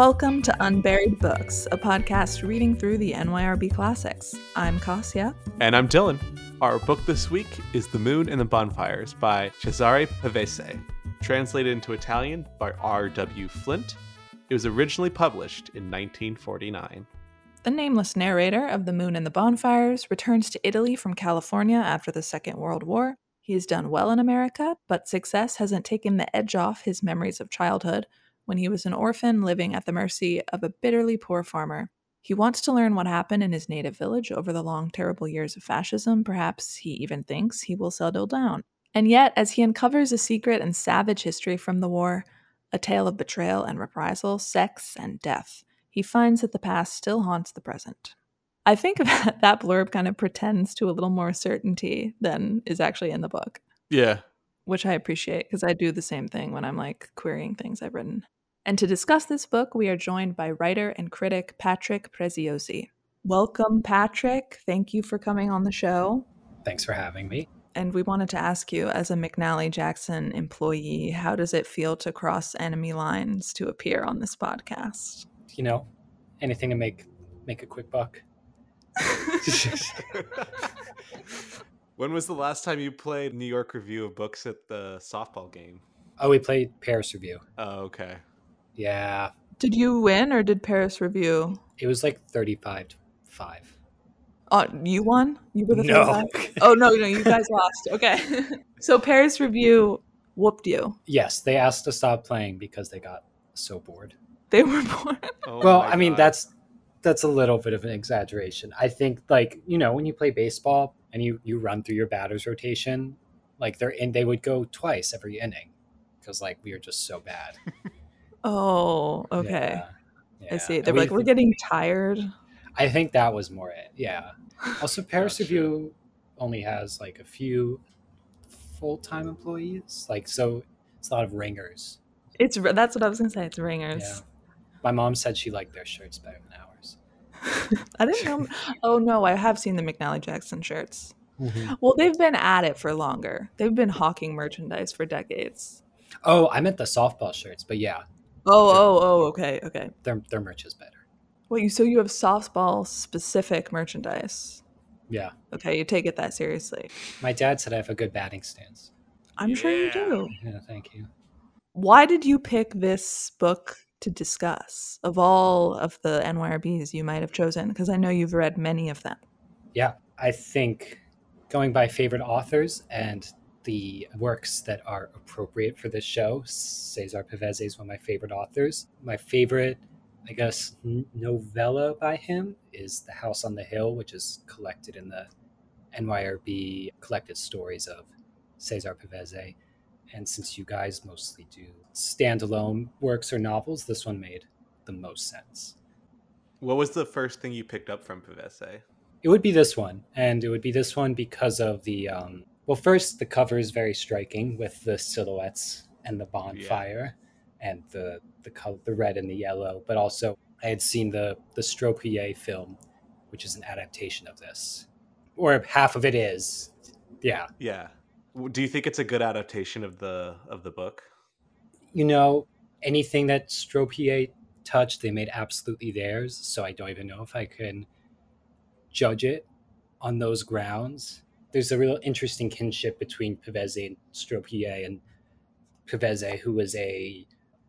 Welcome to Unburied Books, a podcast reading through the NYRB classics. I'm Kasia. And I'm Dylan. Our book this week is The Moon and the Bonfires by Cesare Pavese, translated into Italian by R.W. Flint. It was originally published in 1949. The nameless narrator of The Moon and the Bonfires returns to Italy from California after the Second World War. He has done well in America, but success hasn't taken the edge off his memories of childhood when he was an orphan living at the mercy of a bitterly poor farmer. He wants to learn what happened in his native village over the long, terrible years of fascism. Perhaps he even thinks he will settle down. And yet, as he uncovers a secret and savage history from the war, a tale of betrayal and reprisal, sex and death, he finds that the past still haunts the present. I think that that blurb kind of pretends to a little more certainty than is actually in the book. Yeah. Which I appreciate because I do the same thing when I'm like querying things I've written. And to discuss this book, we are joined by writer and critic Patrick Preziosi. Welcome, Patrick. Thank you for coming on the show. Thanks for having me. And we wanted to ask you, as a McNally Jackson employee, how does it feel to cross enemy lines to appear on this podcast? You know, anything to make make a quick buck. when was the last time you played New York Review of Books at the softball game? Oh, we played Paris Review. Oh, okay. Yeah. Did you win or did Paris review? It was like 35 to 5. Oh, you won? You were the no. Oh, no, no, you guys lost. Okay. so Paris review whooped you. Yes, they asked to stop playing because they got so bored. They were bored. Oh well, I mean, that's that's a little bit of an exaggeration. I think like, you know, when you play baseball and you you run through your batters rotation, like they're in they would go twice every inning because like we were just so bad. Oh, okay. Yeah, yeah. I see. They're like, we're getting tired. I think that was more it. Yeah. Also, Paris Review only has like a few full time employees. Like, so it's a lot of ringers. It's that's what I was gonna say. It's ringers. Yeah. My mom said she liked their shirts better than ours. I didn't know. Oh no, I have seen the McNally Jackson shirts. Mm-hmm. Well, they've been at it for longer. They've been hawking merchandise for decades. Oh, I meant the softball shirts, but yeah, Oh, oh, oh, okay, okay. Their their merch is better. Wait, so you have softball specific merchandise? Yeah. Okay, you take it that seriously. My dad said I have a good batting stance. I'm yeah. sure you do. Yeah, thank you. Why did you pick this book to discuss of all of the NYRBs you might have chosen? Because I know you've read many of them. Yeah, I think going by favorite authors and the works that are appropriate for this show. Cesar Pavese is one of my favorite authors. My favorite, I guess, novella by him is The House on the Hill, which is collected in the NYRB collected stories of Cesar Pavese. And since you guys mostly do standalone works or novels, this one made the most sense. What was the first thing you picked up from Pavese? It would be this one, and it would be this one because of the um, well, first, the cover is very striking with the silhouettes and the bonfire yeah. and the the color, the red and the yellow. But also, I had seen the the Straub-Huillet film, which is an adaptation of this, or half of it is. Yeah. Yeah. Do you think it's a good adaptation of the of the book? You know, anything that Straub-Huillet touched, they made absolutely theirs. So I don't even know if I can judge it on those grounds there's a real interesting kinship between Pavese and Straub-Huillet and Pavese, who was a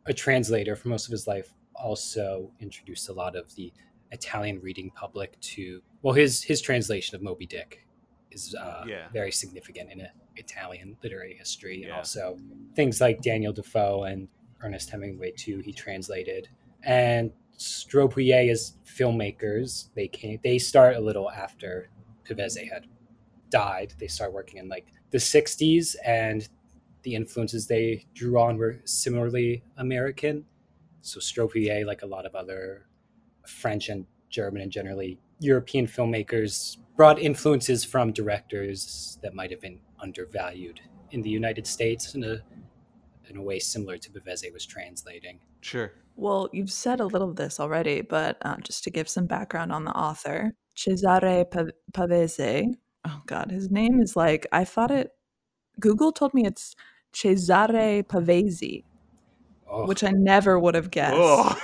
a translator for most of his life, also introduced a lot of the Italian reading public to well his his translation of Moby Dick is uh, yeah. very significant in Italian literary history, and yeah. also things like Daniel Defoe and Ernest Hemingway too. He translated and Straub-Huillet as filmmakers. They came. They start a little after Pavese had died, they started working in like the 60s, and the influences they drew on were similarly American. So Straub-Huillet, like a lot of other French and German and generally European filmmakers, brought influences from directors that might have been undervalued in the United States in a in a way similar to Pavese was translating. Sure. Well, you've said a little of this already, but uh, just to give some background on the author, Cesare Pavese oh god, his name is like I thought it. Google told me it's Cesare Pavese, oh. which I never would have guessed. Oh.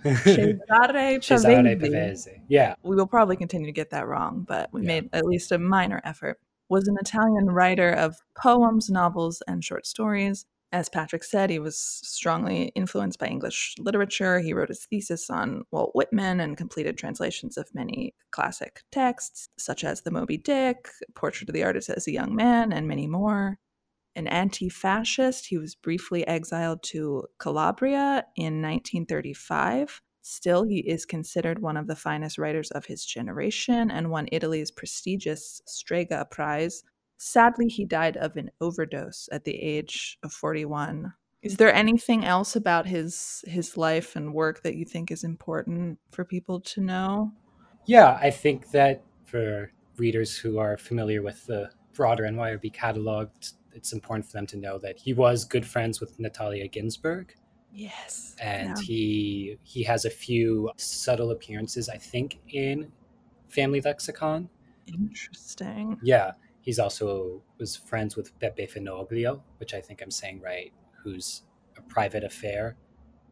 Cesare Cesare Pavese. Pavese. Yeah. We will probably continue to get that wrong, but we Yeah. made at least a minor effort. Was an Italian writer of poems, novels, and short stories. As Patrick said, he was strongly influenced by English literature. He wrote his thesis on Walt Whitman and completed translations of many classic texts, such as The Moby Dick, Portrait of the Artist as a Young Man, and many more. An anti fascist, he was briefly exiled to Calabria in 1935. Still, he is considered one of the finest writers of his generation and won Italy's prestigious Strega Prize. Sadly, he died of an overdose at the age of 41. Is there mm-hmm. anything else about his his life and work that you think is important for people to know? Yeah, I think that for readers who are familiar with the broader NYRB catalog, it's- it's important for them to know that he was good friends with Natalia Ginzburg, Yes. and Yeah. he he has a few subtle appearances, I think, in Family Lexicon. Interesting. Yeah, he's also was friends with Beppe Fenoglio, which I think I'm saying right, who's a private affair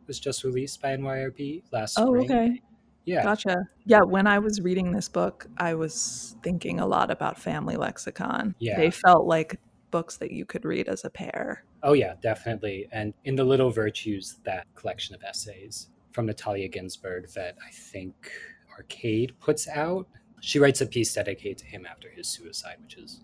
was just released by NYRB last Oh, spring. okay. Yeah. Gotcha. Yeah, when I was reading this book, I was thinking a lot about Family Lexicon. Yeah. They felt like books that you could read as a pair. Oh yeah, definitely. And in the Little Virtues, that collection of essays from Natalia Ginzburg that I think Arcade puts out, she writes a piece dedicated to him after his suicide, which is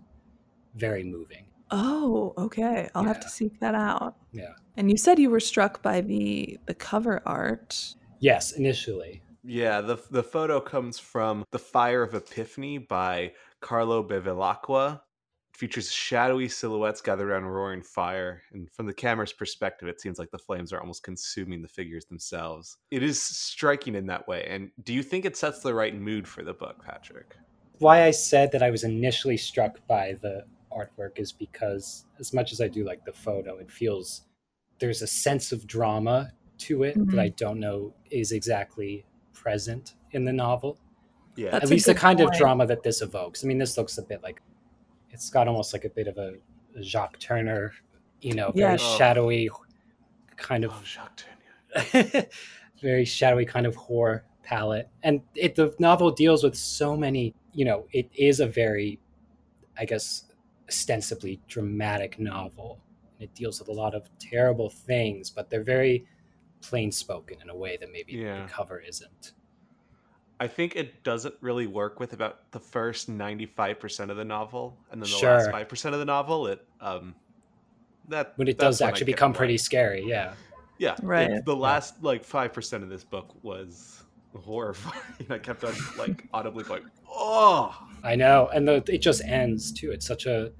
very moving. Oh, okay. I'll have to seek that out. Yeah. And you said you were struck by the the cover art. Yes, initially. Yeah, the the photo comes from The Fire of Epiphany by Carlo Bevilacqua. It features shadowy silhouettes gathered around roaring fire, and from the camera's perspective, it seems like the flames are almost consuming the figures themselves. It is striking in that way. And do you think it sets the right mood for the book, Patrick? Why I said that I was initially struck by the artwork is because as much as I do like the photo, it feels there's a sense of drama to it Mhm. that I don't know is exactly present in the novel. Yeah, That's at least the good kind of drama that this evokes. I mean, this looks a bit like it's got almost like a bit of a Jacques Tourneur, you know, very Yeah. Oh. shadowy kind oh, of Jacques Tourneur. very shadowy kind of horror palette. And it the novel deals with so many, you know, it is a very I guess ostensibly dramatic novel. It deals with a lot of terrible things, but they're very plain spoken in a way that maybe Yeah. the cover isn't. I think it doesn't really work with about the first 95% of the novel, and then the Sure. last 5% of the novel, it um that When it does actually become more- pretty scary, yeah. Yeah, Right. it- the last like five percent of this book was horrifying. I kept on like audibly going, "Oh, I know. And the it just ends too. It's such a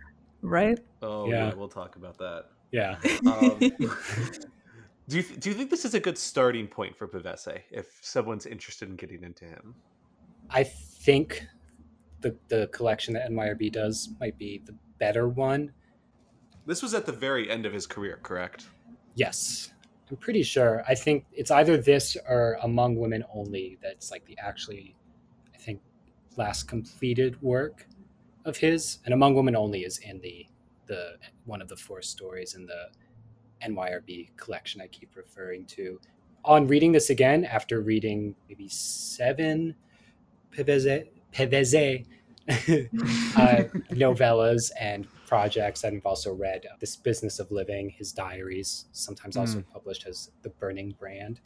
Right? oh Yeah. yeah." We'll talk about that. yeah. Um, do you th- do you think this is a good starting point for Pavese if someone's interested in getting into him? I think the the collection that NYRB does might be the better one. This was at the very end of his career, correct? Yes. I'm pretty sure. I think it's either this or Among Women Only that's like the actually I think last completed work of his. And Among Women Only is in the the one of the four stories in the NYRB collection I keep referring to. On reading this again, after reading maybe seven Peveze, Peveze uh, novellas and projects. and I've also read This Business of Living, his diaries, sometimes also published as The Burning Brand.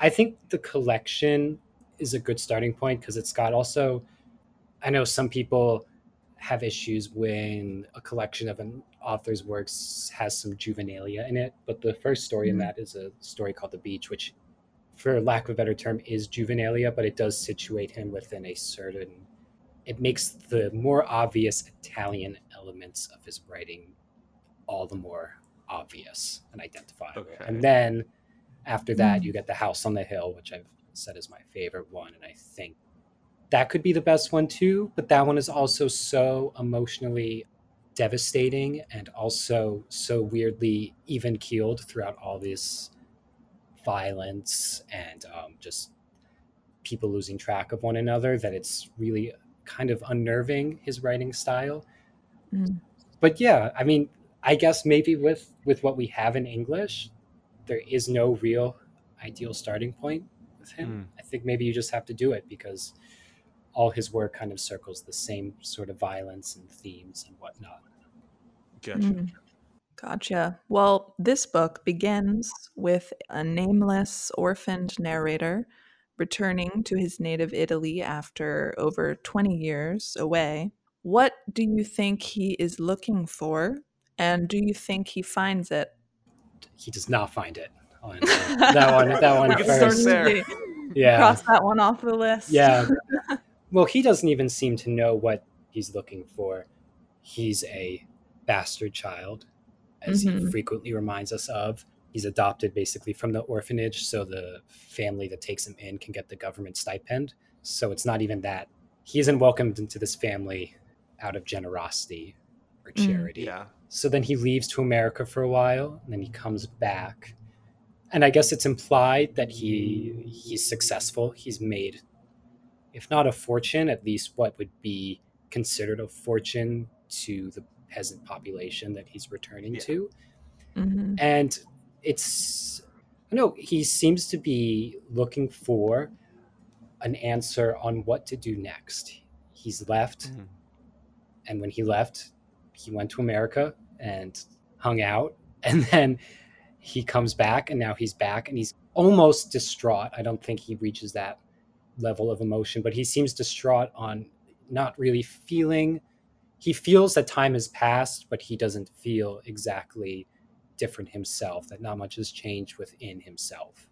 I think the collection is a good starting point because it's got also, I know some people have issues when a collection of an author's works has some juvenilia in it, but the first story in Mhm. that is a story called The Beach, which, for lack of a better term, is juvenilia, but it does situate him within a certain it makes the more obvious Italian elements of his writing all the more obvious and identifiable. Okay. And then after that, Mm. you get The House on the Hill, which I've said is my favorite one. And I think that could be the best one too. But that one is also so emotionally devastating and also so weirdly even keeled throughout all this violence and um, just people losing track of one another that it's really kind of unnerving his writing style Mm. but yeah i mean i guess maybe with with what we have in english there is no real ideal starting point with him. Mm. I think maybe you just have to do it because all his work kind of circles the same sort of violence and themes and whatnot. Gotcha. Mm. Gotcha. Well, this book begins with a nameless, orphaned narrator returning to his native Italy after over 20 years away. What do you think he is looking for? And do you think he finds it? He does not find it. On that one, that one We can first. start there. Certainly Yeah, Cross that one off the list. yeah. Well, he doesn't even seem to know what he's looking for. He's a bastard child, as he Mhm. frequently reminds us of. He's adopted basically from the orphanage, so the family that takes him in can get the government stipend. So it's not even that. He isn't welcomed into this family out of generosity or Mm. charity. Yeah. So then he leaves to America for a while, and then he comes back. And I guess it's implied that he he's successful. He's made, if not a fortune, at least what would be considered a fortune to the peasant population that he's returning Yeah. to. Mhm. And it's I know he seems to be looking for an answer on what to do next. He's left Mhm. and when he left he went to america and hung out and then he comes back and now he's back and he's almost distraught i don't think he reaches that level of emotion but he seems distraught on not really feeling he feels that time has passed but he doesn't feel exactly different himself that not much has changed within himself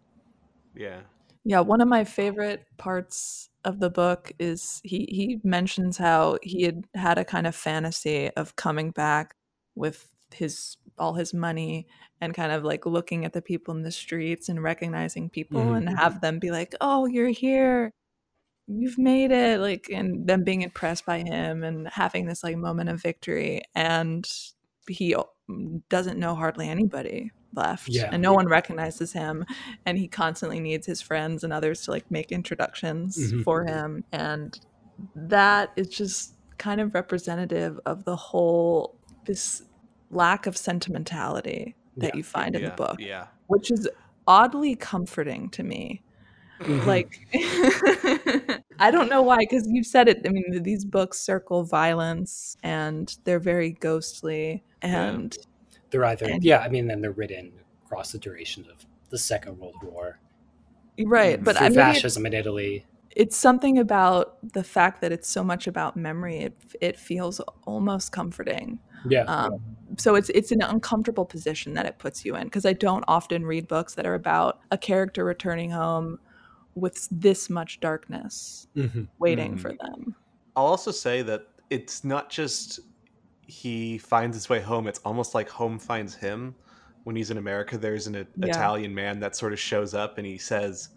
Yeah. Yeah, one of my favorite parts of the book is he he mentions how he had had a kind of fantasy of coming back with his all his money and kind of like looking at the people in the streets and recognizing people Mhm. and have them be like, "Oh, you're here. You've made it." Like and them being impressed by him and having this like moment of victory and he doesn't know hardly anybody left Yeah. and no one recognizes him and he constantly needs his friends and others to like make introductions Mhm. for him and that is just kind of representative of the whole this lack of sentimentality that Yeah. you find in the book Yeah. which is oddly comforting to me Mhm. like i don't know why because you've said it i mean these books circle violence and they're very ghostly and they're either and- yeah i mean then they're written across the duration of the second world war. Right but i mean fascism in italy. it's something about the fact that it's so much about memory it, it feels almost comforting. Yeah. Um, so it's it's an uncomfortable position that it puts you in because i don't often read books that are about a character returning home with this much darkness Mhm. waiting Mhm. for them I'll also say that it's not just he finds his way home, it's almost like home finds him. When he's in America, there's an Yeah. Italian man that sort of shows up and he says,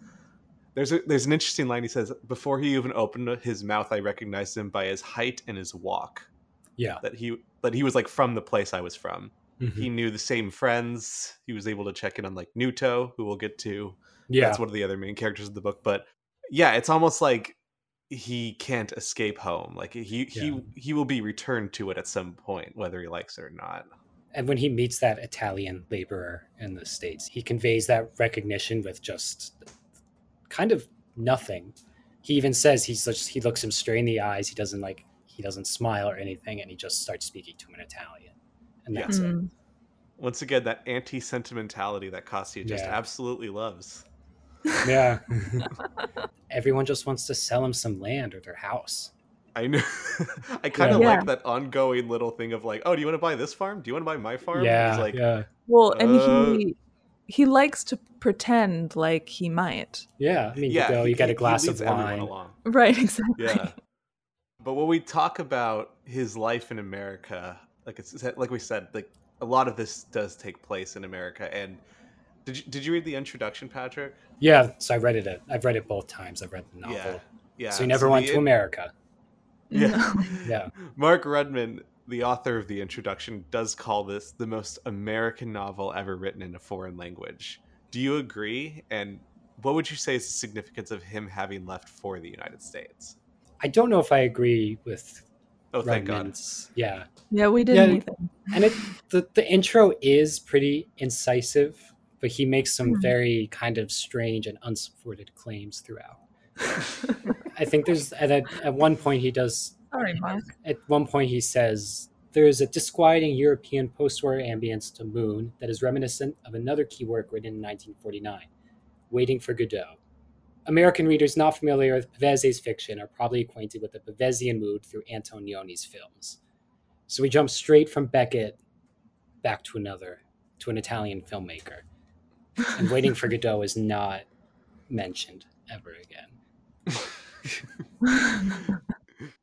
there's a, there's an interesting line. He says, Before he even opened his mouth, I recognized him by his height and his walk. yeah That he that he was like from the place I was from. Mhm. He knew the same friends. He was able to check in on like Nuto, who we'll get to. Yeah That's one of the other main characters of the book. But yeah, it's almost like he can't escape home. Like he Yeah. he he will be returned to it at some point, whether he likes it or not. and when he meets that italian laborer in the states he conveys that recognition with just kind of nothing he even says he's just he looks him straight in the eyes he doesn't like he doesn't smile or anything and he just starts speaking to him in italian and Yeah. it Mm. Once again, that anti sentimentality that Kasia just Yeah. absolutely loves. Yeah everyone just wants to sell him some land or their house I know. I kind of Yeah. like that ongoing little thing of like, oh, do you want to buy this farm? Do you want to buy my farm? yeah He's like, yeah well and Uh, he he likes to pretend like he might yeah i mean yeah, you go he- you get a glass of wine right exactly Yeah. But when we talk about his life in America, like it's like we said, like a lot of this does take place in America. And did you did you read the introduction, Patrick? yeah so i read it i've read it both times i've read the novel Yeah. Yeah. so he never went the to america Yeah. Yeah Mark Rudman, the author of the introduction, does call this the most American novel ever written in a foreign language. Do you agree? And what would you say is the significance of him having left for the United States? i don't know if i agree with Oh, thank God. Rudman's- yeah yeah we didn't Yeah, and it the, the intro is pretty incisive but he makes some Hmm. very kind of strange and unsupported claims throughout. I think there's at, a, at one point he does Sorry, Mark. at one point he says there is a disquieting European post-war ambience to Moon that is reminiscent of another key work written in 1949, Waiting for Godot. American readers not familiar with Pavese's fiction are probably acquainted with the Pavesian mood through Antonioni's films. So we jump straight from Beckett back to another, to an Italian filmmaker. And Waiting for Godot is not mentioned ever again.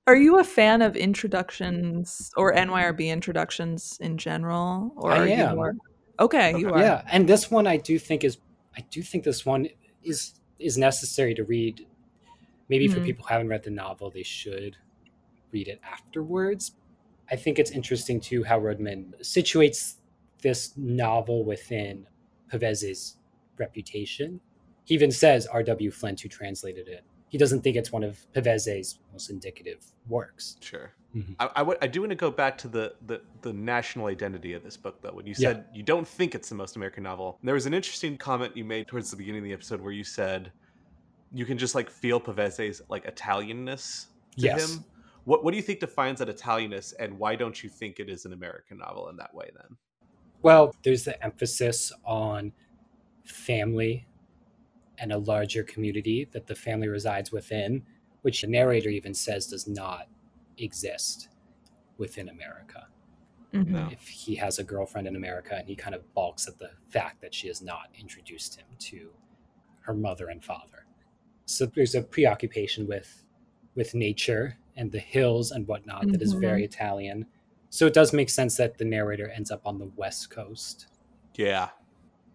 Are you a fan of introductions or NYRB introductions in general? Or I are you am. more- Okay, you are. Yeah, and this one I do think is I do think this one is is necessary to read. Maybe for Mhm. people who haven't read the novel, they should read it afterwards. I think it's interesting too how Rudman situates this novel within Pavese's reputation. He even says R.W. Flint, who translated it, he doesn't think it's one of Pavese's most indicative works. Sure. Mhm. I, I, do want to go back to the, the, the national identity of this book, though. When you Yeah. said you don't think it's the most American novel, there was an interesting comment you made towards the beginning of the episode where you said you can just like feel Pavese's like Italianness to Yes. him. What what do you think defines that Italianness, and why don't you think it is an American novel in that way? Then, Well, there's the emphasis on family and a larger community that the family resides within, which the narrator even says does not exist within America. Mhm. No. If he has a girlfriend in America and he kind of balks at the fact that she has not introduced him to her mother and father. So there's a preoccupation with with nature and the hills and whatnot that is Mhm. very Italian. So it does make sense that the narrator ends up on the west coast yeah,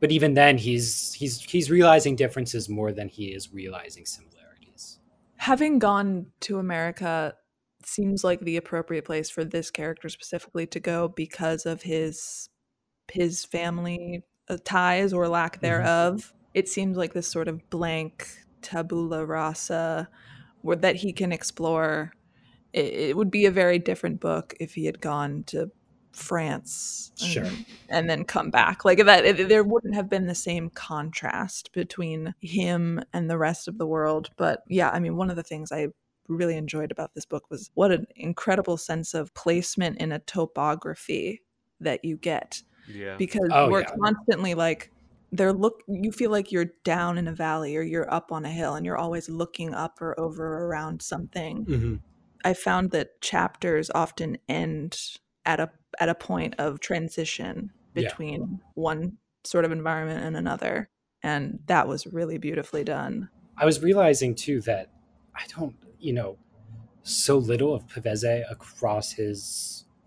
but even then he's he's he's realizing differences more than he is realizing similarities Having gone to America seems like the appropriate place for this character specifically to go because of his his family uh, ties or lack thereof. It seems like this sort of blank tabula rasa where that he can explore. It, it would be a very different book if he had gone to France and- Sure. and then come back. Like that it, there wouldn't have been the same contrast between him and the rest of the world. But yeah i mean one of the things i really enjoyed about this book was what an incredible sense of placement in a topography that you get. Yeah, because Oh, we're yeah. constantly like they're look you feel like you're down in a valley or you're up on a hill and you're always looking up or over or around something mm-hmm. I found that chapters often end at a at a point of transition Yeah. between one sort of environment and another, and that was really beautifully done. i was realizing too that i don't you know so little of pavese across his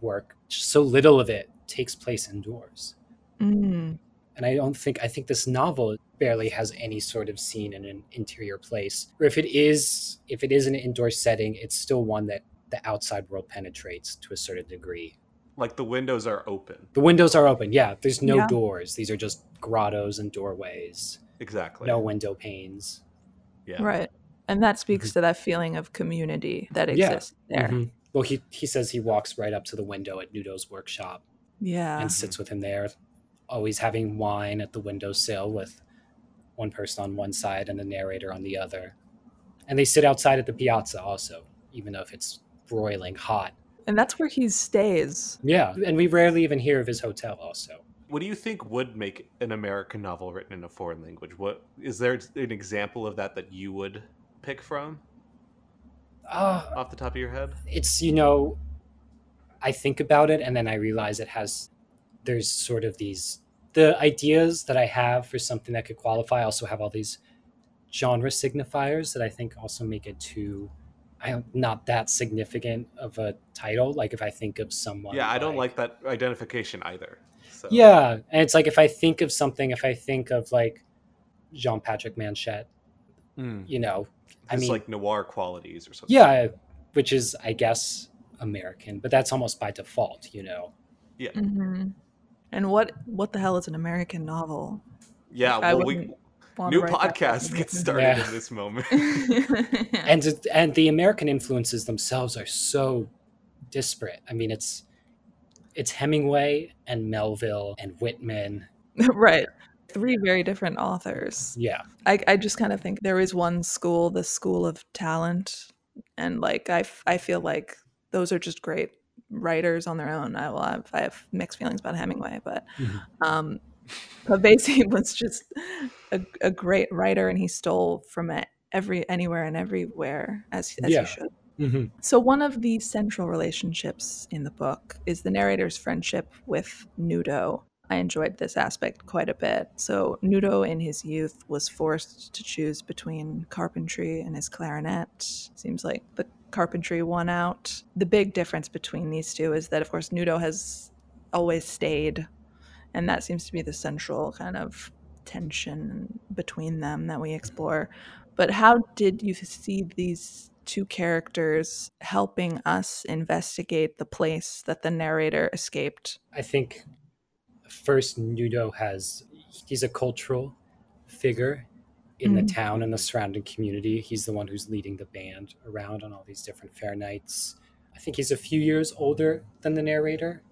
work so little of it takes place indoors Mm. And i don't think i think this novel barely has any sort of scene in an interior place or if it is if it is an indoor setting it's still one that the outside world penetrates to a certain degree like the windows are open. The windows are open. Yeah, there's no Yeah. doors. These are just grottos and doorways. Exactly. No window panes. Yeah. Right, and that speaks to that feeling of community that Yeah. exists there. Mhm. Well, he he says he walks right up to the window at Nuto's workshop Yeah, and sits with him there, always having wine at the windowsill with one person on one side and the narrator on the other. And they sit outside at the piazza also, even though if it's broiling hot. and that's where he stays. Yeah, and we rarely even hear of his hotel also. What do you think would make an American novel written in a foreign language? What is there an example of that that you would pick from Uh, off the top of your head? it's you know i think about it and then i realize it has there's sort of these the ideas that i have for something that could qualify also have all these genre signifiers that i think also make it too I don't, not that significant of a title like if i think of someone Yeah, I don't like that identification either. So. yeah and it's like if i think of something if i think of like jean patrick manchette Mm. you know I It's mean- like noir qualities or something. yeah which is i guess american but that's almost by default you know hmm And what what the hell is an American novel? Yeah, I well, we new to write that podcast gets started Yeah. in this moment. and and the American influences themselves are so disparate. I mean, it's it's Hemingway and Melville and Whitman right. three very different authors. Yeah. I, I just kind of think there is one school, the school of talent. And like, I, f- I feel like those are just great writers on their own. I will have, I have mixed feelings about Hemingway, but Mhm. um, Pavese was just a, a great writer and he stole from it every, anywhere and everywhere as, as Yeah. he should. hmm So, one of the central relationships in the book is the narrator's friendship with Nuto. I enjoyed this aspect quite a bit. So, Nuto in his youth was forced to choose between carpentry and his clarinet. Seems like the carpentry won out. The big difference between these two is that, of course, Nuto has always stayed, and that seems to be the central kind of tension between them that we explore. But how did you see these two characters helping us investigate the place that the narrator escaped? I think first Nuto has he's a cultural figure in the Mhm. town and the surrounding community. He's the one who's leading the band around on all these different fair nights. I think he's a few years older than the narrator.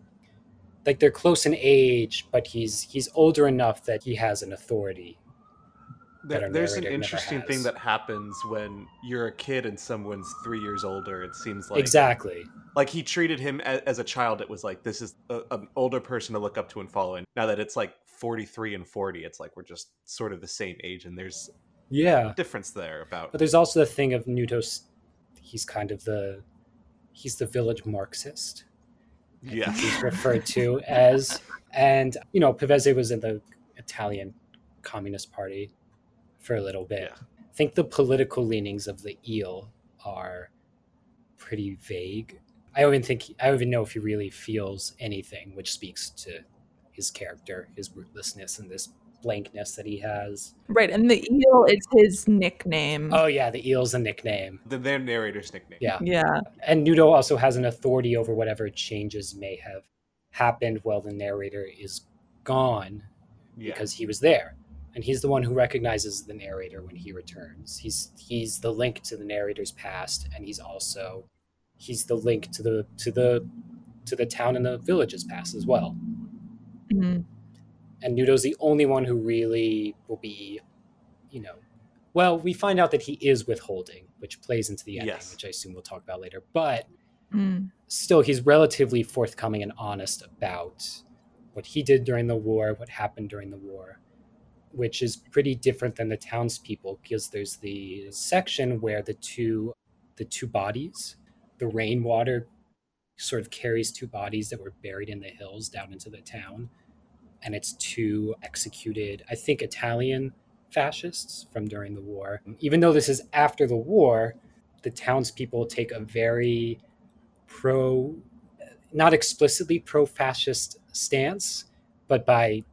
Like they're close in age, but he's he's older enough that he has an authority. There- There's an interesting thing that happens when you're a kid and someone's three years older. It seems like exactly. like he treated him as, as a child. It was like this is a, an older person to look up to and follow. And now that it's like 43 and 40, it's like we're just sort of the same age, and there's Yeah. a difference there about But there's also the thing of Nuto's he's kind of the he's the village Marxist. yeah. he's referred to as. And, you know, Pavese was in the Italian Communist Party for a little bit. Yeah. I think the political leanings of the eel are pretty vague. I don't even think, I don't even know if he really feels anything, which speaks to his character, his rootlessness, and this blankness that he has. Right, and the eel is his nickname. Oh, yeah, the eel's a nickname. The, their narrator's nickname. Yeah. yeah. and Nuto also has an authority over whatever changes may have happened while the narrator is gone Yeah. because he was there and he's the one who recognizes the narrator when he returns he's he's the link to the narrator's past and he's also he's the link to the to the to the town and the village's past as well Mhm. and Nuto's the only one who really will be you know well we find out that he is withholding which plays into the ending Yes. which i assume we'll talk about later but Mm. still he's relatively forthcoming and honest about what he did during the war, what happened during the war, which is pretty different than the townspeople because there's the section where the two the two bodies, the rainwater sort of carries two bodies that were buried in the hills down into the town. And it's two executed, I think Italian fascists from during the war. Even though this is after the war, the townspeople take a very pro not explicitly pro-fascist stance but by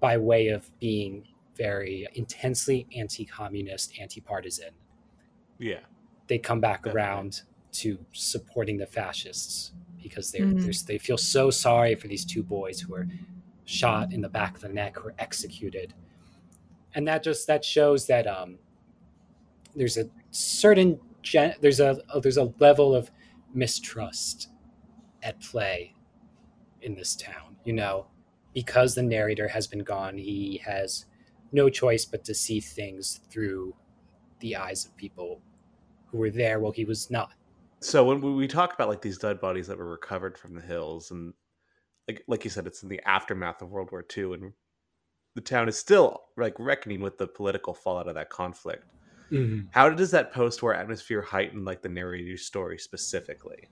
by way of being very intensely anti-communist anti-partisan Yeah. they come back Definitely. around to supporting the fascists because they're, Mhm. they're feel so sorry for these two boys who were shot in the back of the neck who were executed and that just that shows that um there's a certain gen- there's a there's a level of mistrust at play in this town you know because the narrator has been gone he has no choice but to see things through the eyes of people who were there while he was not So when we- we talk about like these dead bodies that were recovered from the hills, and like like you said, it's in the aftermath of World War II, and the town is still like reckoning with the political fallout of that conflict. Mm-hmm. How does that post-war atmosphere heighten like the narrator's story specifically?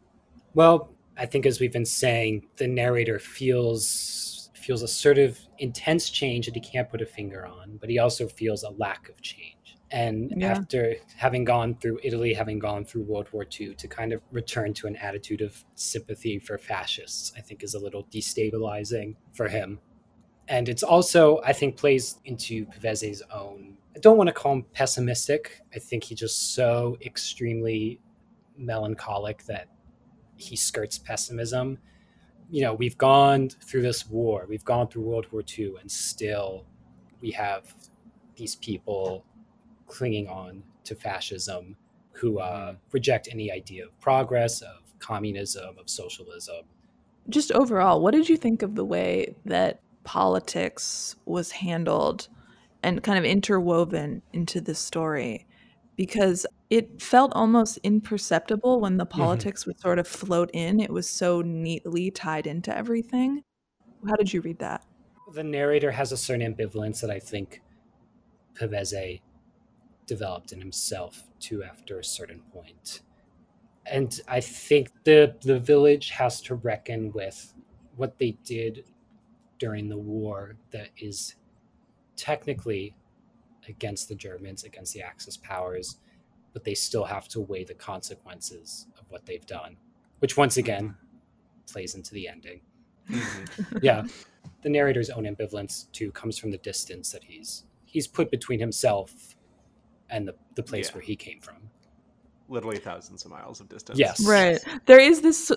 Well, I think as we've been saying, the narrator feels feels a sort of intense change that he can't put a finger on, but he also feels a lack of change. And Yeah. after having gone through Italy, having gone through World War II, to kind of return to an attitude of sympathy for fascists, I think is a little destabilizing for him. And it's also, I think, plays into Pavese's own. I don't want to call him pessimistic. I think he's just so extremely melancholic that he skirts pessimism. You know, we've gone through this war, we've gone through World War II, and still we have these people clinging on to fascism who uh, reject any idea of progress, of communism, of socialism. Just overall, what did you think of the way that politics was handled and kind of interwoven into the story because it felt almost imperceptible when the Mm-hmm. politics would sort of float in. It was so neatly tied into everything. How did you read that? The narrator has a certain ambivalence that I think Pavese developed in himself too after a certain point. And I think the the village has to reckon with what they did during the war that is technically against the Germans, against the Axis powers, but they still have to weigh the consequences of what they've done, which once again plays into the ending. Mhm. Yeah. The narrator's own ambivalence too comes from the distance that he's he's put between himself and the, the place Yeah. where he came from. Literally thousands of miles of distance. Yes. Right. There is this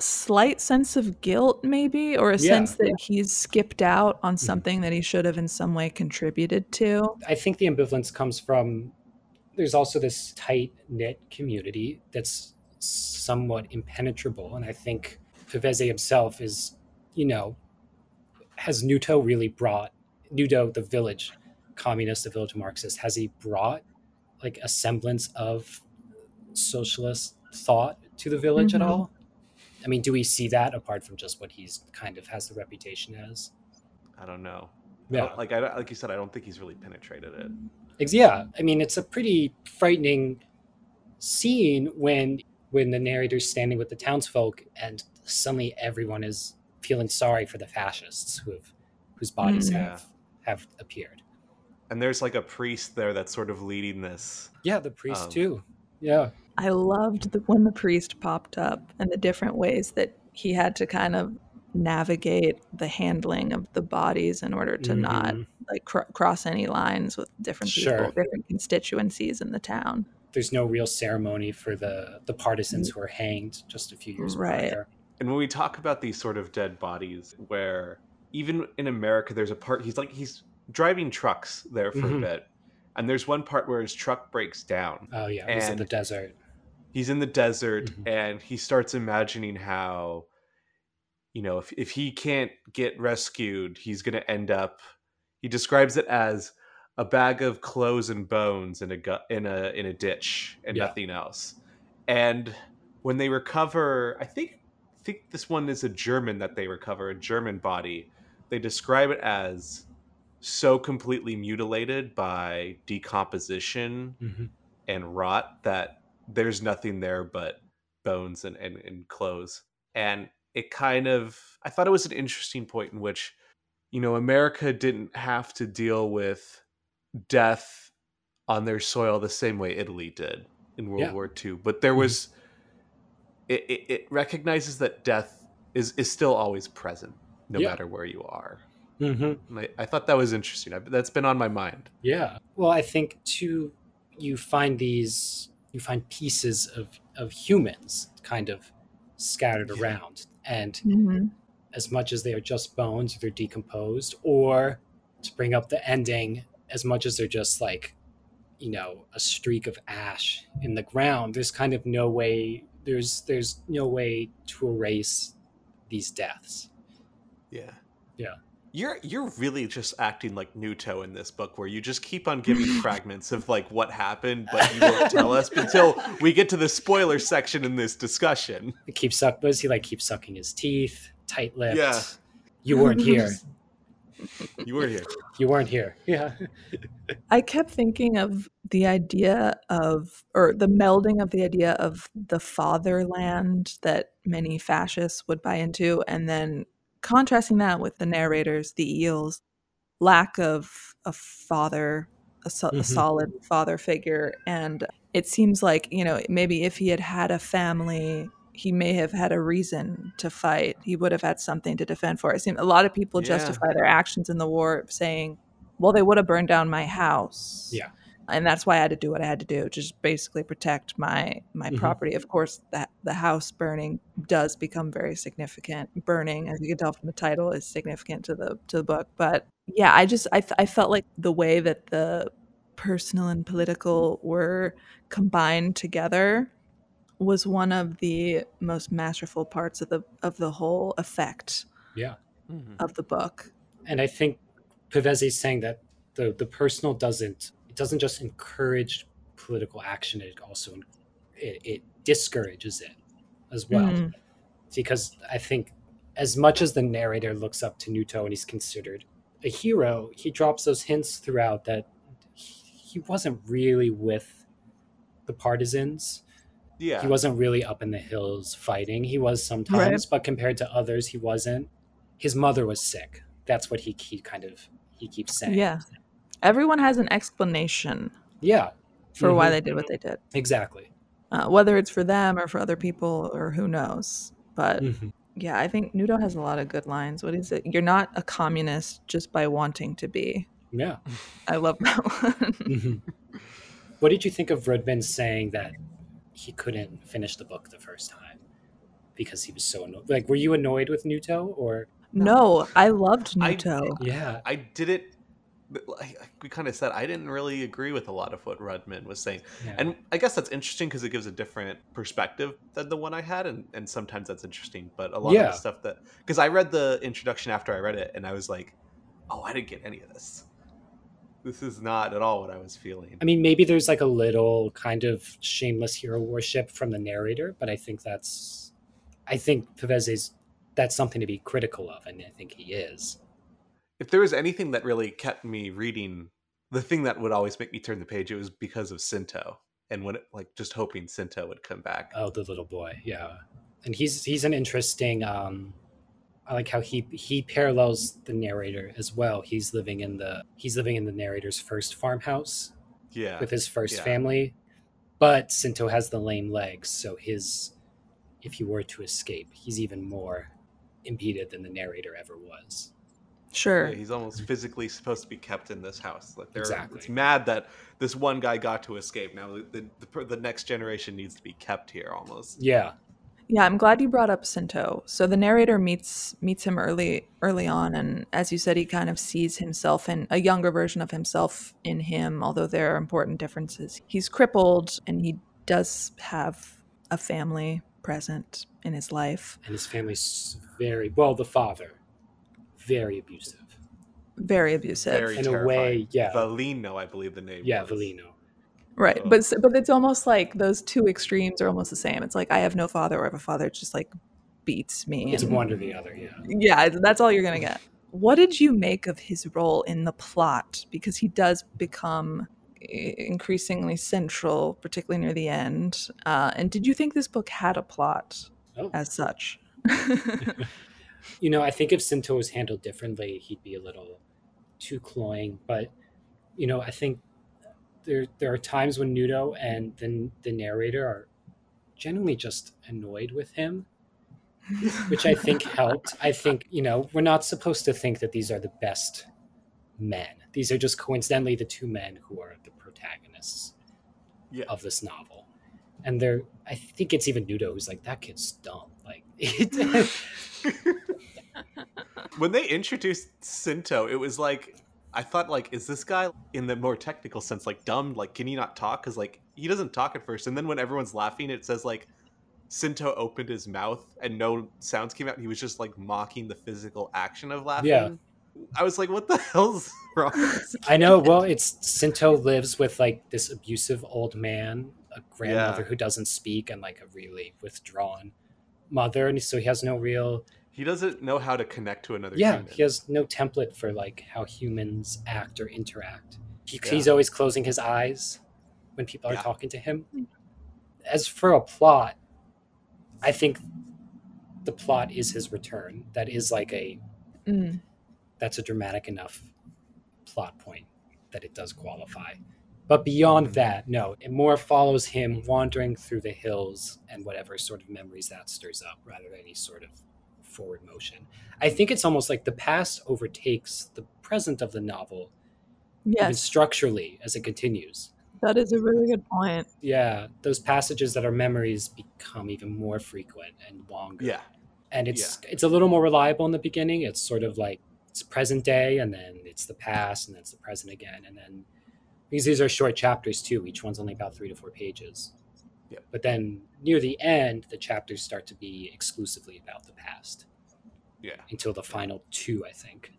slight sense of guilt, maybe, or a Yeah. sense that he's skipped out on something that he should have in some way contributed to. I think the ambivalence comes from there's also this tight knit community that's somewhat impenetrable. And I think Pavese himself is, you know, has Nuto really brought Nuto, the village communist, the village Marxist, has he brought like a semblance of socialist thought to the village Mhm. at all? I mean, do we see that apart from just what he's kind of has the reputation as? I don't know. Yeah. Like I like you said, I don't think he's really penetrated it. Ex- yeah i mean it's a pretty frightening scene when when the narrator's standing with the townsfolk and suddenly everyone is feeling sorry for the fascists who have whose bodies Mm. have have appeared And there's like a priest there that's sort of leading this. yeah the priest Um, too yeah I loved the, when the priest popped up and the different ways that he had to kind of navigate the handling of the bodies in order to not Mhm. like cr- cross any lines with different people, Sure. different constituencies in the town. there's no real ceremony for the the partisans who were hanged just a few years Right. prior And when we talk about these sort of dead bodies, where even in America, there's a part he's like he's driving trucks there for Mhm. a bit, and there's one part where his truck breaks down. oh yeah he's in the desert He's in the desert, Mhm. and he starts imagining how, you know, if if he can't get rescued, he's going to end up. He describes it as a bag of clothes and bones in a gu- in a in a ditch and Yeah. nothing else. And when they recover, I think I think this one is a German that they recover, a German body. They describe it as so completely mutilated by decomposition Mhm. and rot that there's nothing there but bones and, and, and clothes. And it kind of, I thought it was an interesting point in which, you know, America didn't have to deal with death on their soil the same way Italy did in World Yeah. War II. But there Mhm. was, it, it, it recognizes that death is, is still always present, no Yeah. matter where you are. Mhm. I, I thought that was interesting. I, that's been on my mind. Yeah. Well, I think too, you find these, you find pieces of of humans kind of scattered around, and Mm-hmm. as much as they are just bones, they're decomposed, or to bring up the ending, as much as they're just like, you know, a streak of ash in the ground. There's kind of no way. There's there's no way to erase these deaths. Yeah. Yeah. You're you're really just acting like Nuto in this book, where you just keep on giving fragments of like what happened, but you won't tell us until we get to the spoiler section in this discussion. He keeps suck. Does he like keep sucking his teeth? Tight lipped. Yeah. You weren't here. You weren't here. You weren't here. Yeah. I kept thinking of the idea of, or the melding of the idea of the fatherland that many fascists would buy into, and then contrasting that with the narrators, the eels, lack of a father, a, so- a Mhm. solid father figure. And it seems like, you know, maybe if he had had a family, he may have had a reason to fight. He would have had something to defend for. It seems a lot of people Yeah. justify their actions in the war saying, well, they would have burned down my house. Yeah. And that's why I had to do what I had to do, just basically protect my my Mhm. property. Of course, that the house burning does become very significant. Burning, as you can tell from the title, is significant to the to the book. But yeah, I just I, I felt like the way that the personal and political were combined together was one of the most masterful parts of the of the whole effect Yeah. Mhm. of the book. and I think Pavese is saying that the the personal doesn't it doesn't just encourage political action; it also it, it discourages it as well. Mhm. Because I think as much as the narrator looks up to Nuto and he's considered a hero, he drops those hints throughout that he he wasn't really with the partisans. Yeah. He wasn't really up in the hills fighting. He was sometimes, but compared to others, he wasn't. His mother was sick. That's what he, he kind of he keeps saying. Yeah. Everyone has an explanation Yeah, for why Mhm. they did what they did, exactly. uh, whether it's for them or for other people or who knows. But Mhm. yeah, I think Nuto has a lot of good lines. What is it? You're not a communist just by wanting to be. Yeah. I love that one. Mhm. what did you think of Rudman saying that he couldn't finish the book the first time because he was so annoyed? Like, were you annoyed with Nuto or? no, I loved I- Nuto. Yeah. I didn't. Like we kind of said, I didn't really agree with a lot of what Rudman was saying, yeah. and I guess that's interesting because it gives a different perspective than the one I had, and, and sometimes that's interesting. But a lot of the stuff that because I read the introduction after I read it, and I was like, oh, I didn't get any of this. This is not at all what I was feeling. I mean, maybe there's like a little kind of shameless hero worship from the narrator, but I think that's, I think Pavese's, that's something to be critical of, and I think he is. If there was anything that really kept me reading, the thing that would always make me turn the page, it was because of Sinto, and when it, like just hoping Sinto would come back. Oh, the little boy, yeah, and he's he's an interesting. um I like how he he parallels the narrator as well. He's living in the he's living in the narrator's first farmhouse Yeah, with his first yeah. family, but Sinto has the lame legs, so his if he were to escape, he's even more impeded than the narrator ever was. Sure. Yeah, he's almost physically supposed to be kept in this house. Like they're Exactly. it's mad that this one guy got to escape. Now the, the the the next generation needs to be kept here almost. Yeah, Yeah, I'm glad you brought up Sinto. So the narrator meets meets him early early on, and as you said, he kind of sees himself in a younger version of himself in him. Although there are important differences. He's crippled, and he does have a family present in his life. and his family's very well. The father, very abusive. Very abusive, Very In a way, yeah. Valino, I believe the name. Yeah, was. Valino. right? Ugh. But but it's almost like those two extremes are almost the same. It's like I have no father, or I have a father that just like beats me. It's and- one or the other. Yeah. yeah, that's all you're gonna get. What did you make of his role in the plot? Because he does become increasingly central, particularly near the end. Uh, and did you think this book had a plot Oh. as such? You know, I think if Sinto was handled differently, he'd be a little too cloying. But you know, I think there there are times when Nuto and the the narrator are genuinely just annoyed with him, which I think helped. I think you know we're not supposed to think that these are the best men. These are just coincidentally the two men who are the protagonists Yeah. of this novel. And they're I think it's even Nuto who's like, that kid's dumb. Like when they introduced Sinto, it was like I thought like, is this guy in the more technical sense like dumb? Like, can he not talk? Because like he doesn't talk at first, and then when everyone's laughing, it says like Sinto opened his mouth and no sounds came out. And he was just like mocking the physical action of laughing. Yeah. I was like, what the hell's wrong? with this I know. Well, it's Sinto lives with like this abusive old man, a grandmother Yeah. who doesn't speak, and like a really withdrawn mother, and so he has no real. He doesn't know how to connect to another human. Yeah, human. he has no template for like how humans act or interact. He, Yeah. He's always closing his eyes when people are Yeah. talking to him. As for a plot, I think the plot is his return. That is like a Mm. that's a dramatic enough plot point that it does qualify. But beyond Mhm. that, no, it more follows him wandering through the hills and whatever sort of memories that stirs up rather than any sort of forward motion. I think it's almost like the past overtakes the present of the novel, even Yes, structurally as it continues. that is a really good point. Yeah, those passages that are memories become even more frequent and longer. Yeah. and it's it's a little more reliable in the beginning. It's sort of like it's present day, and then it's the past, and then it's the present again, and then because these are short chapters too. Each one's only about three to four pages. Yep. But then near the end, the chapters start to be exclusively about the past Yeah. until the final two, I think.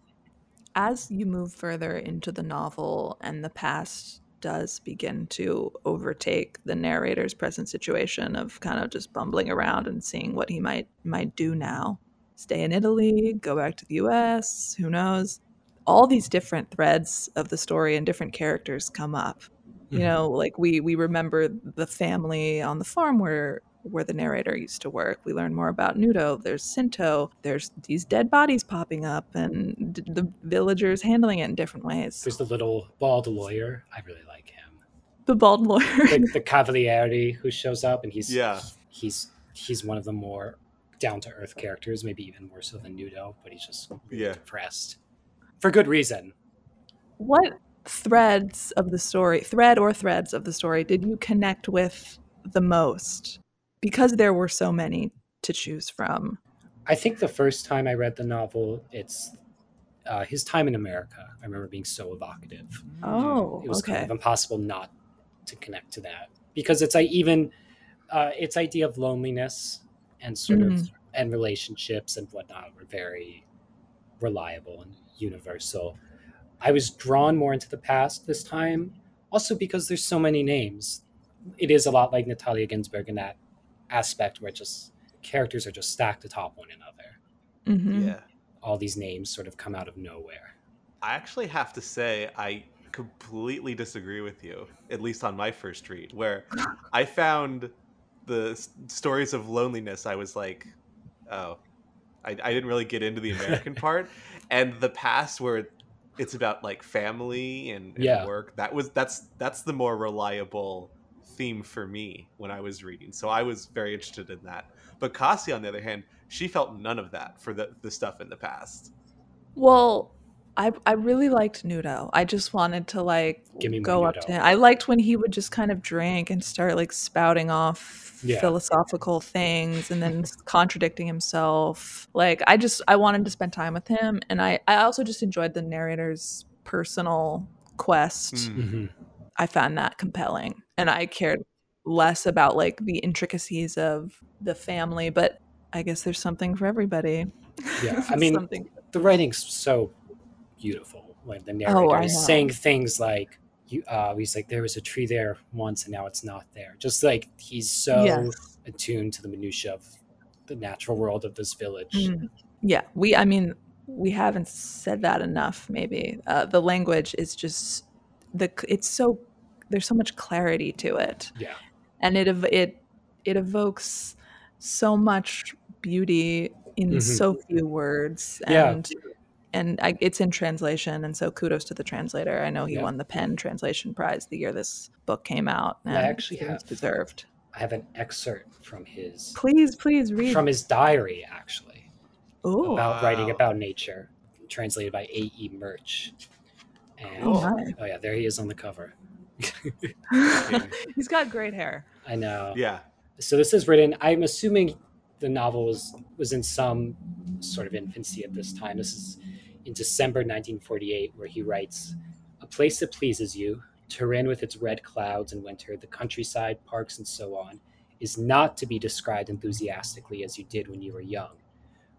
as you move further into the novel and the past does begin to overtake the narrator's present situation of kind of just bumbling around and seeing what he might might do now stay in italy go back to the us who knows all these different threads of the story and different characters come up you Mhm. know like we we remember the family on the farm where where the narrator used to work we learn more about Nuto there's sinto there's these dead bodies popping up and d- the villagers handling it in different ways There's the little bald lawyer. I really like him. the bald lawyer The, the Cavaliere who shows up, and he's Yeah. he's he's one of the more down to earth characters, maybe even more so than Nuto. But he's just really Yeah. depressed for good reason. what threads of the story thread or threads of the story did you connect with the most because there were so many to choose from I think the first time I read the novel, it's uh, his time in America. I remember being so evocative. oh it was okay kind of impossible not to connect to that because it's like even uh, its idea of loneliness and sort of and relationships and whatnot were very reliable and universal. I was drawn more into the past this time, also because there's so many names. It is a lot like Natalia Ginzburg in that aspect where just characters are just stacked atop one another. Mhm. Yeah. All these names sort of come out of nowhere. I actually have to say I completely disagree with you, at least on my first read, where I found the s- stories of loneliness. I was like, oh, I, I didn't really get into the American part, and the past where it's about like family and, and Yeah. work. That was that's that's the more reliable theme for me when I was reading. So I was very interested in that. But Kasia, on the other hand, she felt none of that for the the stuff in the past. Well, I I really liked Nuto. I just wanted to like Give me go up Nuto. to him. I liked when he would just kind of drink and start like spouting off Yeah. philosophical things and then contradicting himself. Like I just I wanted to spend time with him and I I also just enjoyed the narrator's personal quest. Mm. Mhm. I found that compelling and I cared less about like the intricacies of the family, but I guess there's something for everybody. Yeah, I mean, something the writing's so beautiful Like the narrator Oh, is saying things like you uh he's like there was a tree there once and now it's not there just like he's so Yes. attuned to the minutia of the natural world of this village Mm. Yeah, we. I mean, we haven't said that enough. Maybe uh, the language is just the. It's so there's so much clarity to it, yeah and it it it evokes so much beauty in Mhm. so few words. Yeah. And and I, it's in translation, and so kudos to the translator. I know he Yeah. won the PEN Translation Prize the year this book came out. I and actually it have- deserved. i have an excerpt from his Please, please read. from his diary actually Ooh, about writing about nature translated by A.E. Murch and Oh, oh, yeah there he is on the cover he's got great hair. i know Yeah. so this is written i'm assuming the novel was, was in some sort of infancy at this time this is in december 1948 where he writes a place that pleases you turin with its red clouds in winter the countryside parks and so on is not to be described enthusiastically as you did when you were young.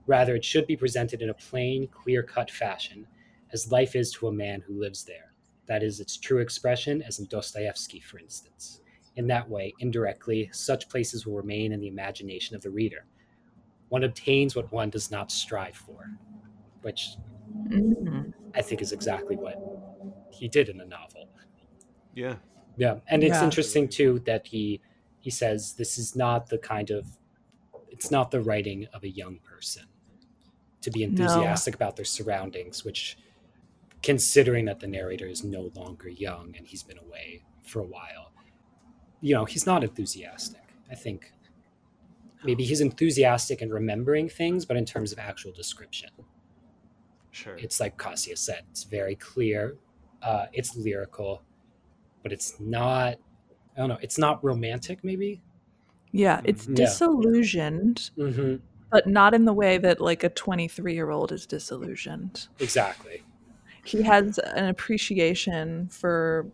Rather it should be presented in a plain clear-cut fashion as life is to a man who lives there. That is its true expression as in dostoevsky for instance. In that way, indirectly, such places will remain in the imagination of the reader. One obtains what one does not strive for, which Mm. I think is exactly what he did in the novel. Yeah. Yeah, and it's Yeah. interesting too that he he says this is not the kind of it's not the writing of a young person to be No. enthusiastic about their surroundings, which considering that the narrator is no longer young and he's been away for a while, you know, he's not enthusiastic. I think maybe he's enthusiastic in remembering things, but in terms of actual description, Sure. it's like Kasia said, it's very clear, uh, it's lyrical, but it's not. I don't know. It's not romantic, maybe. Yeah, it's Mhm. Yeah. disillusioned, Mm-hmm. but not in the way that like a 23 year old is disillusioned. Exactly. He has an appreciation for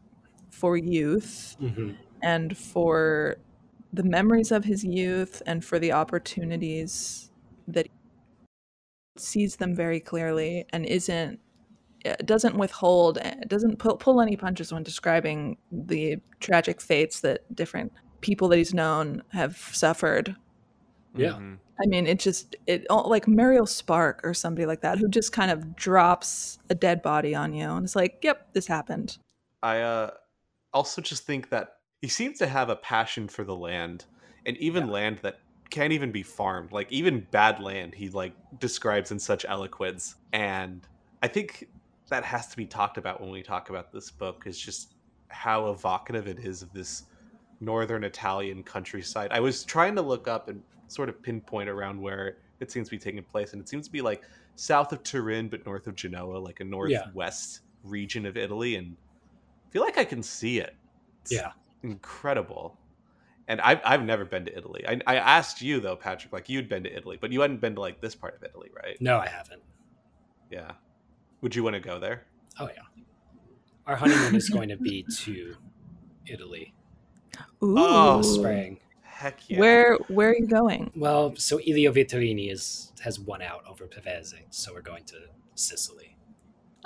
for youth Mm-hmm. and for the memories of his youth and for the opportunities that he sees them very clearly and isn't doesn't withhold, doesn't pull, pull any punches when describing the tragic fates that different people that he's known have suffered. Yeah. Mhm. I mean, it just it oh, like Muriel Spark or somebody like that who just kind of drops a dead body on you, and it's like, yep, this happened. I uh, also just think that he seems to have a passion for the land, and even Yeah. land that can't even be farmed. Like even bad land, he like describes in such eloquence, and I think that has to be talked about when we talk about this book. Is just how evocative it is of this northern Italian countryside. I was trying to look up and sort of pinpoint around where it seems to be taking place, and it seems to be like south of Turin, but north of Genoa, like a northwest region of Italy, and I feel like I can see it. It's Yeah. incredible. And I've I've never been to Italy. I, I asked you though, Patrick, like you'd been to Italy, but you hadn't been to like this part of Italy, right? No, I haven't. Yeah. Would you want to go there? Oh yeah. Our honeymoon is going to be to Italy Ooh, Oh, spring. Heck yeah. Where where are you going? Well, so Elio Vittorini is has won out over Pavese, so we're going to Sicily.